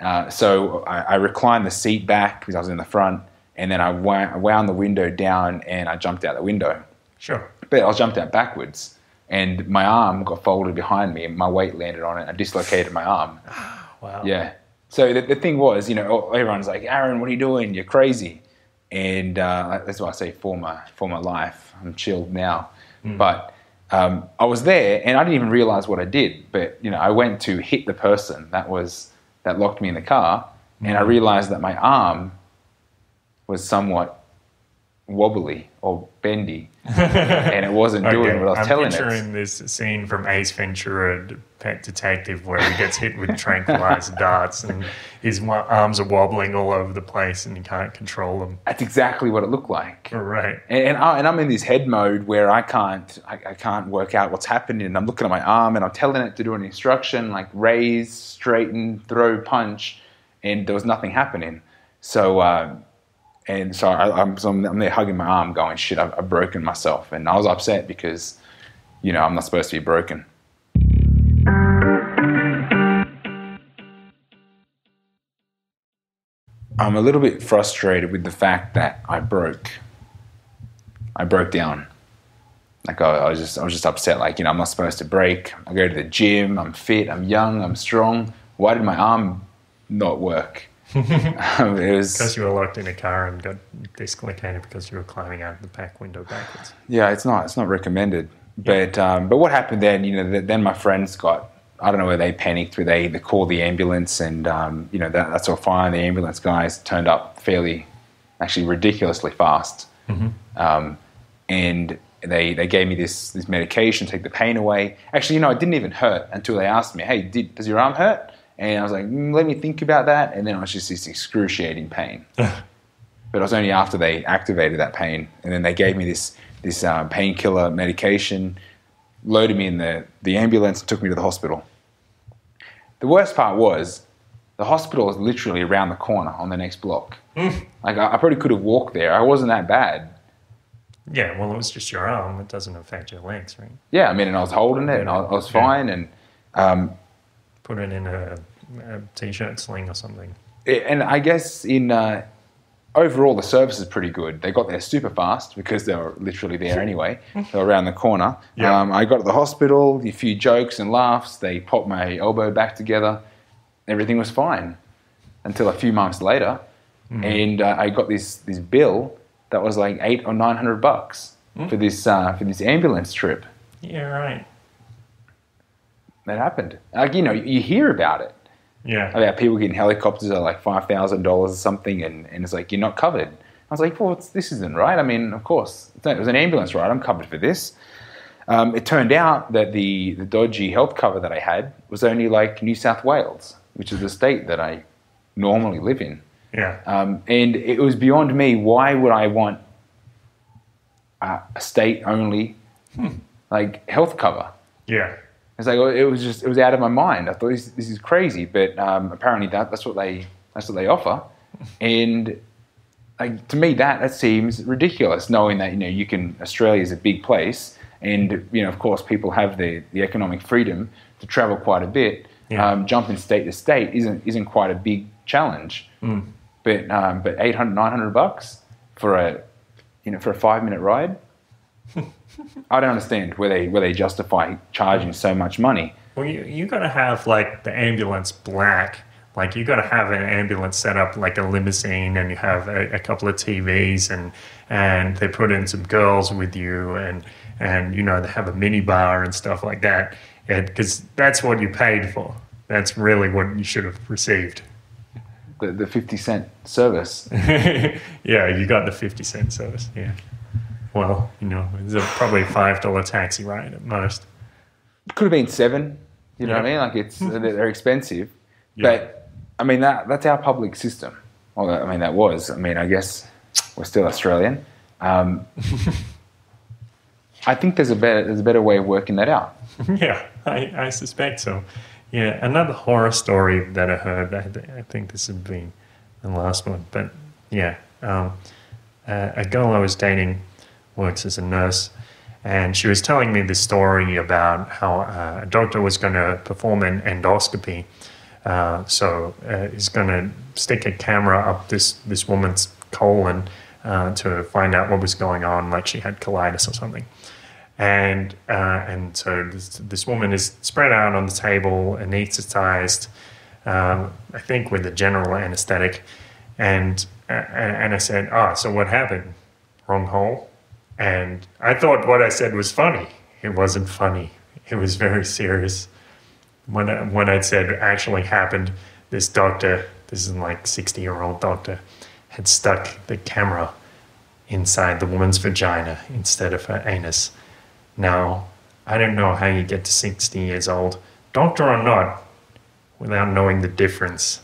Uh, so I, I reclined the seat back because I was in the front, and then I wound, I wound the window down and I jumped out the window. Sure. But I jumped out backwards, and my arm got folded behind me, and my weight landed on it. I dislocated my arm. Wow. Yeah. So the, the thing was, you know, everyone's like, Aaron, what are you doing? You're crazy. And uh, that's why I say for my, for my life. I'm chilled now. But um, I was there and I didn't even realize what I did. But, you know, I went to hit the person that was, that locked me in the car. And I realized that my arm was somewhat wobbly or bendy. and it wasn't doing Okay, what I was I'm telling picturing it. this scene from Ace Ventura, Pet Detective, where he gets hit with tranquilizer darts and his arms are wobbling all over the place and he can't control them. That's exactly what it looked like. Right. and, and, I, and I'm in this head mode where I can't I, I can't work out what's happening and I'm looking at my arm and I'm telling it to do an instruction like raise straighten throw punch and there was nothing happening so uh, and so, I, I'm, so I'm, I'm there hugging my arm going shit I've, I've broken myself and I was upset because you know I'm not supposed to be broken I'm a little bit frustrated with the fact that I broke I broke down. Like I, I was just, I was just upset. Like you know, I'm not supposed to break. I go to the gym. I'm fit. I'm young. I'm strong. Why did my arm not work? it Because you were locked in a car and got dislocated because you were climbing out of the back window backwards. yeah, it's not, it's not recommended. But, um, but what happened then? You know, th- then my friends got. I don't know where they panicked. Where they, they called the ambulance, and um, you know that, that's all fine. The ambulance guys turned up fairly, actually ridiculously fast. um, and they they gave me this this medication to take the pain away. Actually, you know, it didn't even hurt until they asked me, "Hey, did, does your arm hurt?" And I was like, mm, "Let me think about that." And then I was just this excruciating pain. but it was only after they activated that pain, and then they gave me this this uh, painkiller medication, loaded me in the the ambulance, and took me to the hospital. The worst part was the hospital was literally around the corner on the next block. Like I, I probably could have walked there. I wasn't that bad. Yeah, well, it was just your arm. It doesn't affect your legs, right? Yeah, I mean, and I was holding it, and I, I was fine, and um, Put it in a, a t-shirt sling or something. and I guess in uh, overall the service is pretty good. They got there super fast because they were literally there anyway. they were around the corner. Yeah. Um, I got to the hospital, a few jokes and laughs. They popped my elbow back together. Everything was fine until a few months later, and uh, I got this this bill that was like eight or nine hundred bucks for this uh, for this ambulance trip. Yeah, right. That happened. Like you know, you hear about it. Yeah. about people getting helicopters at like five thousand dollars or something, and, and it's like you're not covered. I was like, well, it's, this isn't right. I mean, of course, it was an ambulance ride. I'm covered for this. Um, it turned out that the the dodgy health cover that I had was only like New South Wales, which is the state that I normally live in, Yeah. um, and it was beyond me. Why would I want a, a state only like health cover? Yeah. It's like it was just it was out of my mind. I thought this, this is crazy, but um, apparently that, that's what they that's what they offer, and like to me that that seems ridiculous. Knowing that you know you can Australia is a big place, and you know of course people have the the economic freedom to travel quite a bit. Yeah. Um, jumping state to state isn't isn't quite a big challenge, but um, but 800, 900 bucks for a you know for a five minute ride. I don't understand where they where they justify charging so much money. Well, you you got to have like the ambulance black. Like you got to have an ambulance set up like a limousine, and you have a, a couple of TVs, and and they put in some girls with you, and and you know they have a mini bar and stuff like that, because that's what you paid for. That's really what you should have received. The the fifty cent service. yeah, you got the fifty cent service. Yeah. Well, you know, it's a probably a five dollar taxi ride at most. Could have been seven. You know what I mean? Like it's they're they're expensive, Yeah. but I mean that that's our public system. Well, I mean that was. I mean I guess we're still Australian. Um, I think there's a better there's a better way of working that out. yeah, I, I suspect so. Yeah, another horror story that I heard. I, I think this would be the last one, but yeah, um, uh, a girl I was dating works as a nurse, and she was telling me this story about how uh, a doctor was going to perform an endoscopy. Uh, so uh, he's going to stick a camera up this this woman's colon uh, to find out what was going on, like she had colitis or something and uh, and so this, this, woman is spread out on the table, anesthetized, um, I think with a general anesthetic, and and I said, ah, oh, so what happened? Wrong hole, and I thought what I said was funny. It wasn't funny. It was very serious. When I, when I said actually happened, this doctor, this is like sixty year old doctor, had stuck the camera inside the woman's vagina instead of her anus now, I don't know how you get to 60 years old, doctor or not, without knowing the difference.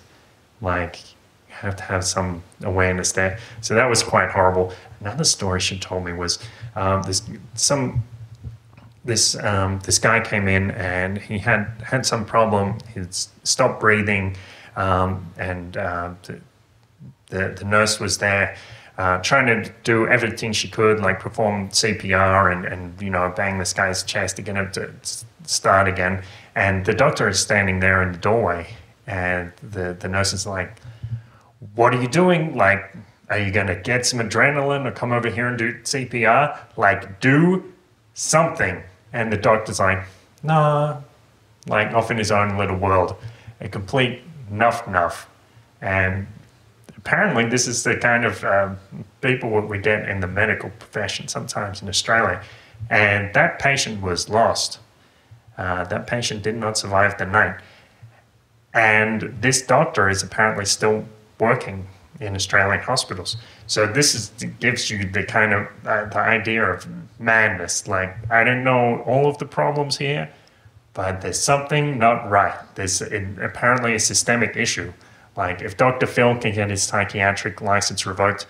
Like, you have to have some awareness there. So that was quite horrible. Another story she told me was um, this some this um, this guy came in and he had had some problem. He'd stopped breathing, um, and uh, the, the the nurse was there uh, trying to do everything she could, like perform CPR and, and you know bang this guy's chest to get him to start again. And the doctor is standing there in the doorway, and the the nurse is like, "What are you doing? Like, are you gonna get some adrenaline or come over here and do CPR? Like, do something." And the doctor's like, "Nah," like off in his own little world, a complete nuff nuff. And apparently this is the kind of um, people that we get in the medical profession sometimes in Australia. And that patient was lost. Uh, that patient did not survive the night. And this doctor is apparently still working in Australian hospitals. So this is, gives you the kind of uh, the idea of madness. Like I don't know all of the problems here, but there's something not right. There's apparently a systemic issue like, if Dr. Phil can get his psychiatric license revoked,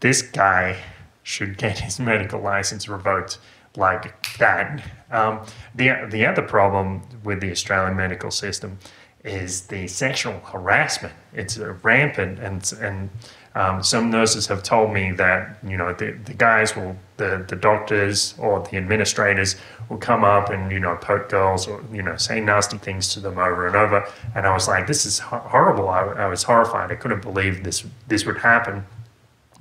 this guy should get his medical license revoked like that. Um, the, the other problem with the Australian medical system is the sexual harassment. It's rampant, and, and um, some nurses have told me that you know the, the guys will the, the doctors or the administrators will come up and you know poke girls or you know say nasty things to them over and over. And I was like this is horrible. I, I was horrified. I couldn't believe this this would happen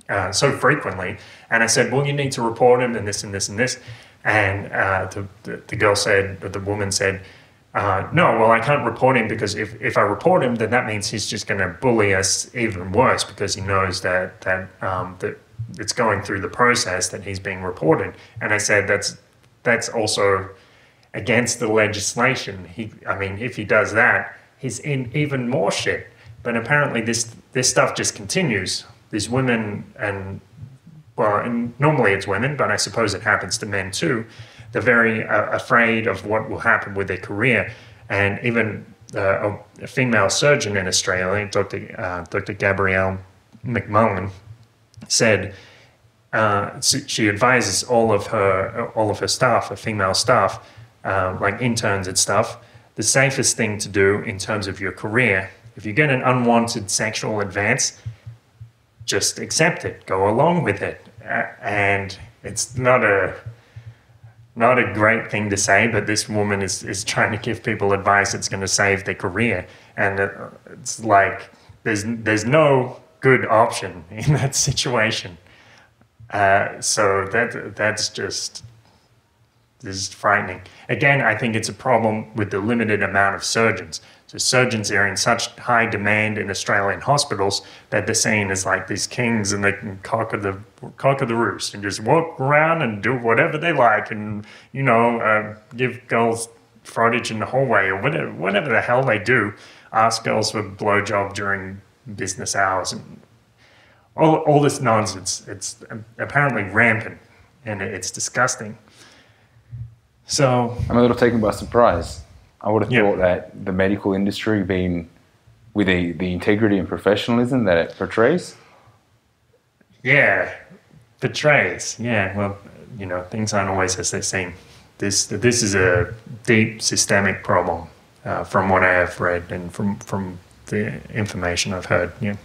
uh, so frequently. And I said well you need to report him and this and this and this. And uh, the, the, the girl said the woman said uh, no, well, I can't report him because if, if I report him, then that means he's just going to bully us even worse because he knows that that um, that it's going through the process that he's being reported. And I said that's that's also against the legislation. He, I mean, if he does that, he's in even more shit. But apparently, this this stuff just continues. These women and well, and normally it's women, but I suppose it happens to men too they're very uh, afraid of what will happen with their career. And even uh, a, female surgeon in Australia, Dr. Uh, Dr. Gabrielle McMullen, said uh, she advises all of her all of her staff, her female staff, uh, like interns and stuff, the safest thing to do in terms of your career. If you get an unwanted sexual advance, just accept it, go along with it, and it's not a not a great thing to say, but this woman is, is trying to give people advice that's going to save their career. And it's like there's, there's no good option in that situation. Uh, so that that's just this is frightening. Again, I think it's a problem with the limited amount of surgeons. So surgeons are in such high demand in Australian hospitals that they're seen as like these kings and they can conquer the conquer the roost and just walk around and do whatever they like and you know uh, give girls frontage in the hallway or whatever whatever the hell they do. Ask girls for blowjob during business hours and all all this nonsense. It's apparently rampant and it's disgusting. So I'm a little taken by surprise. I would have thought that the medical industry, being with the, the integrity and professionalism that it portrays. Yeah, portrays. Yeah. Well, you know, things aren't always as they seem. This this is a deep systemic problem, uh, from what I have read and from from the information I've heard. Yeah.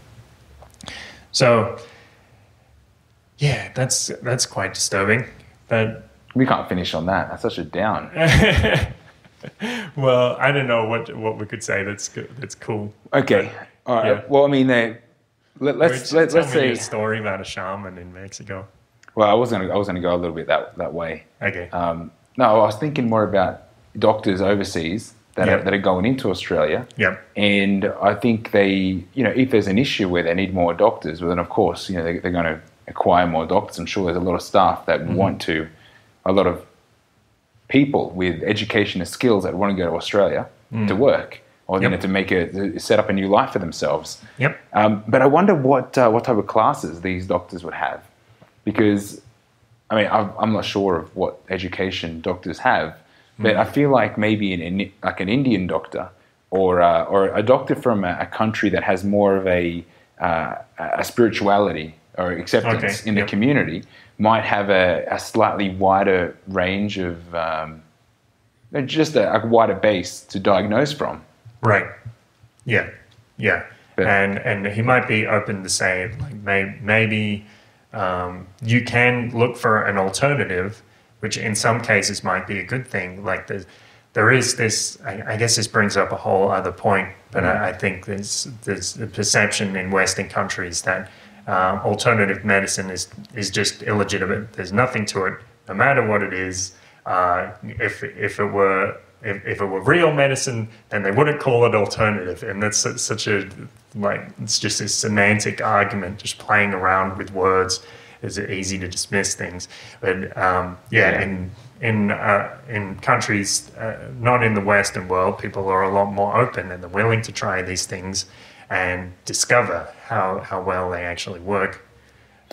So. Yeah, that's that's quite disturbing. But We can't finish on that. That's such a down. well, I don't know what what we could say that's that's cool. Okay. All right. Yeah. Well, I mean, they, let, let's Which- let, me say. a story about a shaman in Mexico. Well, I was gonna I was gonna go a little bit that that way. Okay. Um, no, I was thinking more about doctors overseas that Yeah. are, that are going into Australia. yeah. And I think they, you know, if there's an issue where they need more doctors, well, then of course, you know, they, they're going to acquire more doctors. I'm sure there's a lot of staff that want to, a lot of people with education and skills that want to go to Australia to work or you know, to make a, set up a new life for themselves. Yep. Um, but I wonder what uh, what type of classes these doctors would have, because I mean I'm, I'm not sure of what education doctors have, but I feel like maybe an, an like an Indian doctor or uh, or a doctor from a, a country that has more of a uh, a spirituality or acceptance Okay, in the yep. community might have a, a slightly wider range of um, just a, a wider base to diagnose from. Right. Yeah. Yeah. But- and and he might be open to say like may, maybe um, you can look for an alternative, which in some cases might be a good thing. Like there's, there is this. I, I guess this brings up a whole other point, but I, I think there's there's a perception in Western countries that um, alternative medicine is is just illegitimate. There's nothing to it, no matter what it is. Uh, if if it were if, if it were real medicine, then they wouldn't call it alternative, and that's such a like it's just a semantic argument, just playing around with words. Is it easy to dismiss things? But um, yeah, in in uh, in countries uh, not in the Western world, people are a lot more open and they're willing to try these things and discover how how well they actually work.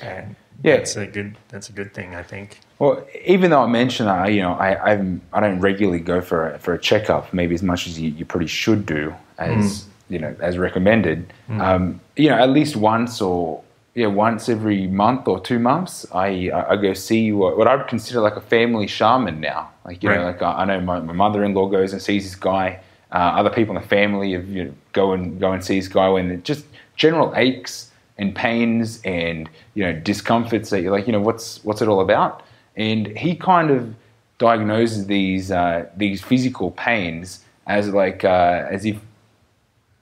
And Yeah. that's a good that's a good thing, I think. Well, even though I mentioned I, you know, I I'm, I don't regularly go for a, for a checkup, maybe as much as you, you pretty should do, as you know, as recommended. Um, you know, at least once or yeah, once every month or two months, I I go see what, what I would consider like a family shaman now. Like you know, like I, I know my, my mother-in-law goes and sees this guy. Uh, other people in the family have, you know, go and go and see this guy when just general aches and pains and you know discomforts that you're like, you know, what's what's it all about? And he kind of diagnoses these uh, these physical pains as like uh, as if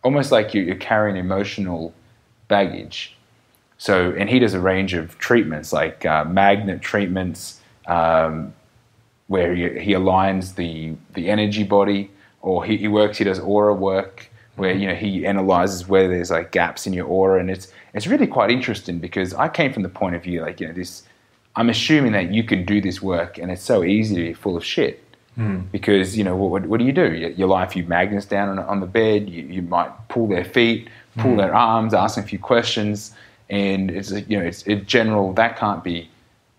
almost like you're, you're carrying emotional baggage. So, and he does a range of treatments like uh, magnet treatments, um, where he, he aligns the the energy body, or he, he works. He does aura work, where you know he analyzes where there's like gaps in your aura, and it's it's really quite interesting because I came from the point of view like you know this. I'm assuming that you can do this work, and it's so easy to be full of shit. Hmm. Because you know what, what, what do you do? You, you lie a few magnets down on, on the bed. You, you might pull their feet, pull hmm. their arms, ask them a few questions, and it's you know it's it general that can't be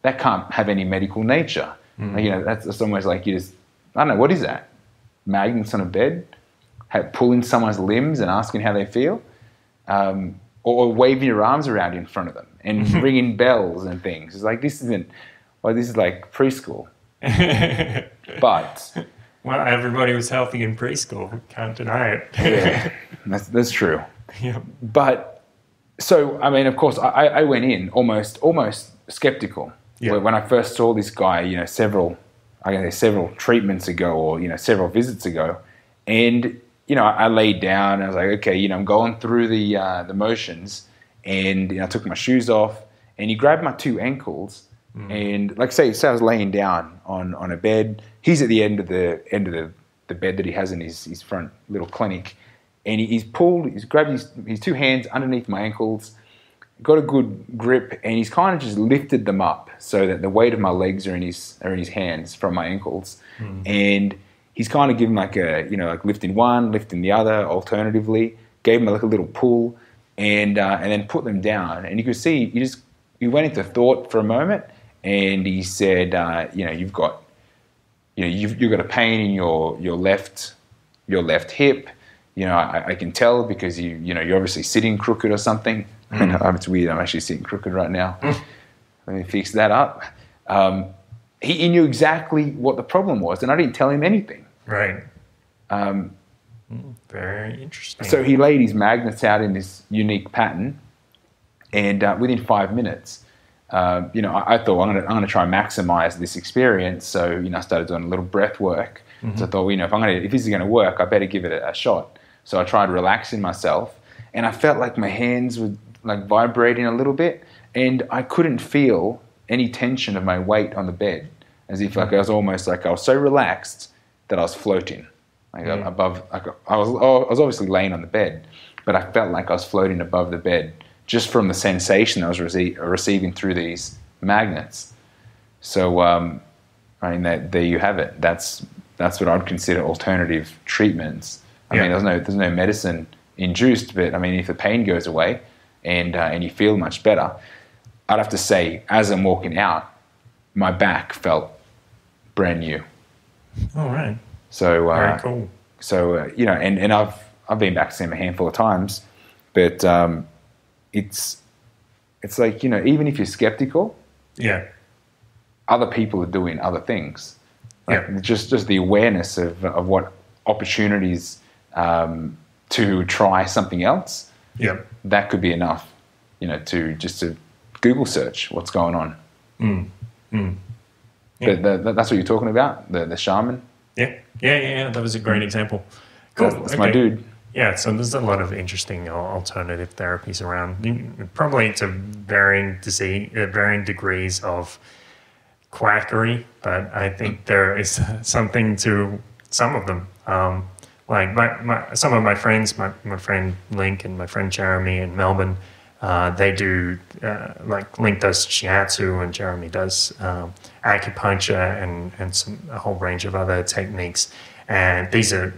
that can't have any medical nature. Hmm. You know that's, that's almost like you just I don't know what is that magnets on a bed, pulling someone's limbs and asking how they feel, um, or, or waving your arms around in front of them and ringing bells and things. It's like this isn't well this is like preschool, but. Well, everybody was healthy in preschool. Can't deny it. Yeah, that's, that's true. Yep. But so, I mean, of course, I, I went in almost almost skeptical Yeah. when I first saw this guy. You know, several I guess several treatments ago, or you know, several visits ago, and you know, I, I laid down. And I was like, okay, you know, I'm going through the uh, the motions, and you know, I took my shoes off, and he grabbed my two ankles. And like say, say I was laying down on, on a bed. He's at the end of the end of the, the bed that he has in his, his front little clinic, and he, he's pulled, he's grabbed his, his two hands underneath my ankles, got a good grip, and he's kind of just lifted them up so that the weight of my legs are in his are in his hands from my ankles, and he's kind of given like a you know like lifting one, lifting the other, alternatively, gave him like a little pull, and uh, and then put them down, and you could see he just he went into thought for a moment, and he said, uh, you know, you've got you know, you've, you've got a pain in your, your left your left hip. You know, I, I can tell because you you know you're obviously sitting crooked or something. it's weird. I'm actually sitting crooked right now. let me fix that up. Um, he, he knew exactly what the problem was, and I didn't tell him anything. Right. Um, Very interesting. so he laid his magnets out in this unique pattern, and uh, within five minutes, uh, you know, I, I thought I'm going to I'm to try and maximize this experience. So you know, I started doing a little breath work. So I thought, well, you know, if I'm going to if this is going to work, I better give it a, a shot. So I tried relaxing myself, and I felt like my hands were like vibrating a little bit, and I couldn't feel any tension of my weight on the bed, as if like I was almost like I was so relaxed that I was floating, like Mm. above. Like I was I was obviously laying on the bed, but I felt like I was floating above the bed just from the sensation I was rece- receiving through these magnets. So, um, I mean, that, there you have it. That's that's what I'd consider alternative treatments. I Yeah. mean, there's no there's no medicine induced, but I mean, if the pain goes away and uh, and you feel much better, I'd have to say, as I'm walking out, my back felt brand new. All right. So, uh, Very cool. so uh, you know, and, and I've I've been back to see him a handful of times, but um, it's it's like you know, even if you're skeptical, Yeah. other people are doing other things. Like Yeah. just just the awareness of of what opportunities um, to try something else Yeah. that could be enough, you know, to just to Google search what's going on. Mm. Mm. But the, the, that's what you're talking about, the the shaman. Yeah. Yeah. Yeah. yeah. That was a great example. Cool. That's, that's my dude. Yeah, so there's a lot of interesting alternative therapies around. Probably to varying disease, uh, varying degrees of quackery, but I think there is something to some of them. Um, like my, my, some of my friends, my, my friend Link and my friend Jeremy in Melbourne, uh, they do uh, like Link does shiatsu and Jeremy does um, acupuncture and and some a whole range of other techniques. And these are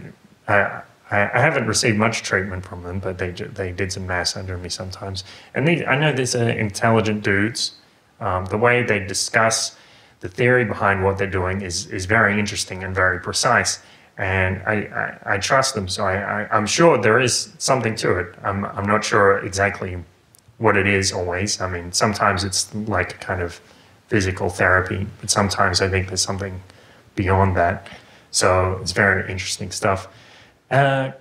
I, I haven't received much treatment from them, but they they did some mass under me sometimes. And these, I know these are intelligent dudes. Um, the way they discuss the theory behind what they're doing is is very interesting and very precise. And I, I, I trust them, so I, I, I'm sure there is something to it. I'm, I'm not sure exactly what it is always. I mean, sometimes it's like a kind of physical therapy, but sometimes I think there's something beyond that. So it's very interesting stuff. Uh,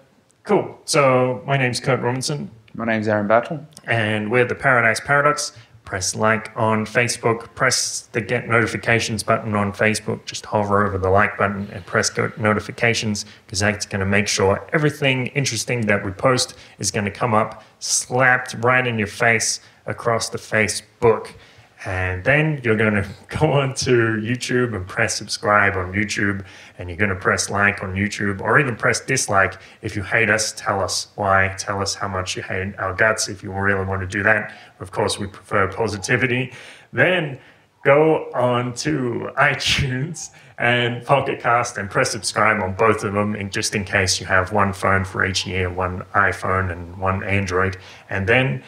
cool. So my name's Kurt Robinson, My name's Aaron Battle. and we're the Paradise Paradox. Press like on Facebook, press the get notifications button on Facebook. Just hover over the like button and press go notifications because that's going to make sure everything interesting that we post is going to come up slapped right in your face across the Facebook. And then you're going to go on to YouTube and press subscribe on YouTube, and you're going to press like on YouTube, or even press dislike. If you hate us, tell us why. Tell us how much you hate our guts if you really want to do that. Of course, we prefer positivity. Then go on to iTunes and Pocket Cast and press subscribe on both of them, in, just in case you have one phone for each year, one iPhone and one Android. And then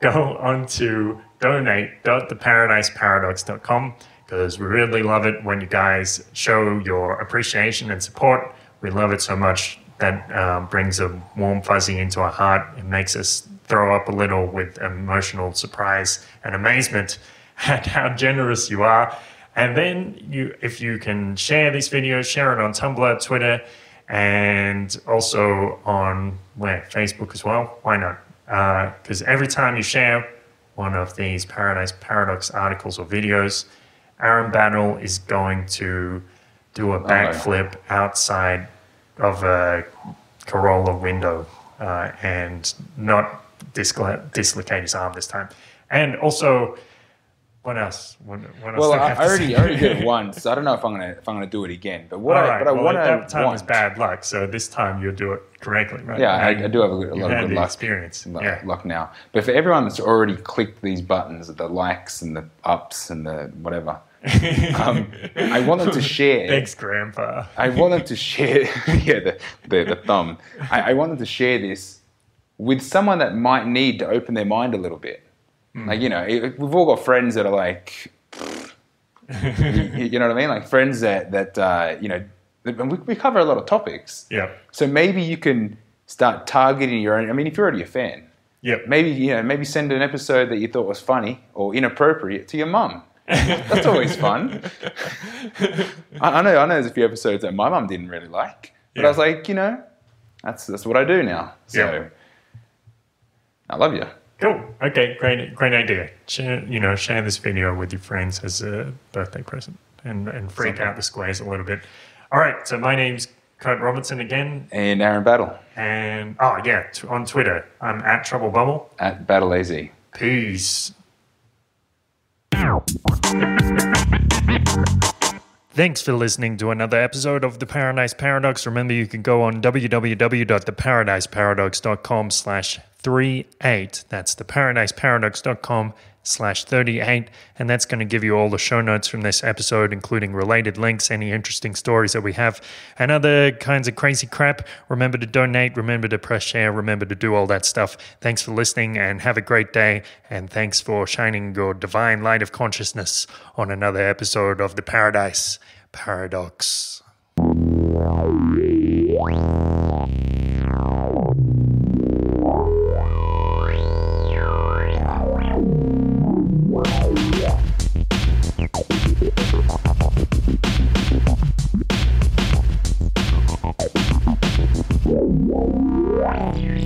go on to donate.theparadiseparadox.com because we really love it when you guys show your appreciation and support. We love it so much that um, brings a warm fuzzy into our heart. It makes us throw up a little with emotional surprise and amazement at how generous you are. And then you, if you can share these videos, share it on Tumblr, Twitter, and also on where Facebook as well. Why not? Because every time you share one of these Paradise Paradox articles or videos, Aaron Battle is going to do a backflip outside of a Corolla window uh, and not dislocate his arm this time. And also, what else? What, what else Well, I, I already? I already did it once. So I don't know if I'm gonna if I'm gonna do it again. But what All I, right. but I well, want that time was bad luck, so this time you'll do it correctly, right? Yeah, I, I do have a, good- a lot of good luck. experience. luck, yeah. luck now. But for everyone that's already clicked these buttons, the likes and the ups and the whatever, um, I wanted to share. Thanks, Grandpa. I wanted to share. yeah, the, the the thumb. I, I want them to share this with someone that might need to open their mind a little bit. Hmm. Like you know, it- we've all got friends that are like, you, you know what I mean? Like friends that that uh, you know, we, we cover a lot of topics. Yeah. So maybe you can start targeting your own. I mean, if you're already a fan, Yep. Maybe you know, maybe send an episode that you thought was funny or inappropriate to your mum. That's always fun. I, I know. I know. There's a few episodes that my mum didn't really like, but I was like, you know, that's that's what I do now. So Yeah. I love you. Cool. Okay, great, great idea. Share, you know, share this video with your friends as a birthday present, and and freak Something. out the squares a little bit. All right. So my name's Kurt Robertson again, And Aaron Battle and oh yeah, t- on Twitter I'm at Trouble Bubble. at Battle AZ. Peace. Thanks for listening to another episode of The Paradise Paradox. Remember, you can go on www.theparadiseparadox.com slash 38. That's theparadiseparadox.com slash 38. And that's going to give you all the show notes from this episode, including related links, any interesting stories that we have, and other kinds of crazy crap. Remember to donate, remember to press share, remember to do all that stuff. Thanks for listening and have a great day. And thanks for shining your divine light of consciousness on another episode of The Paradise Paradox. Yeah.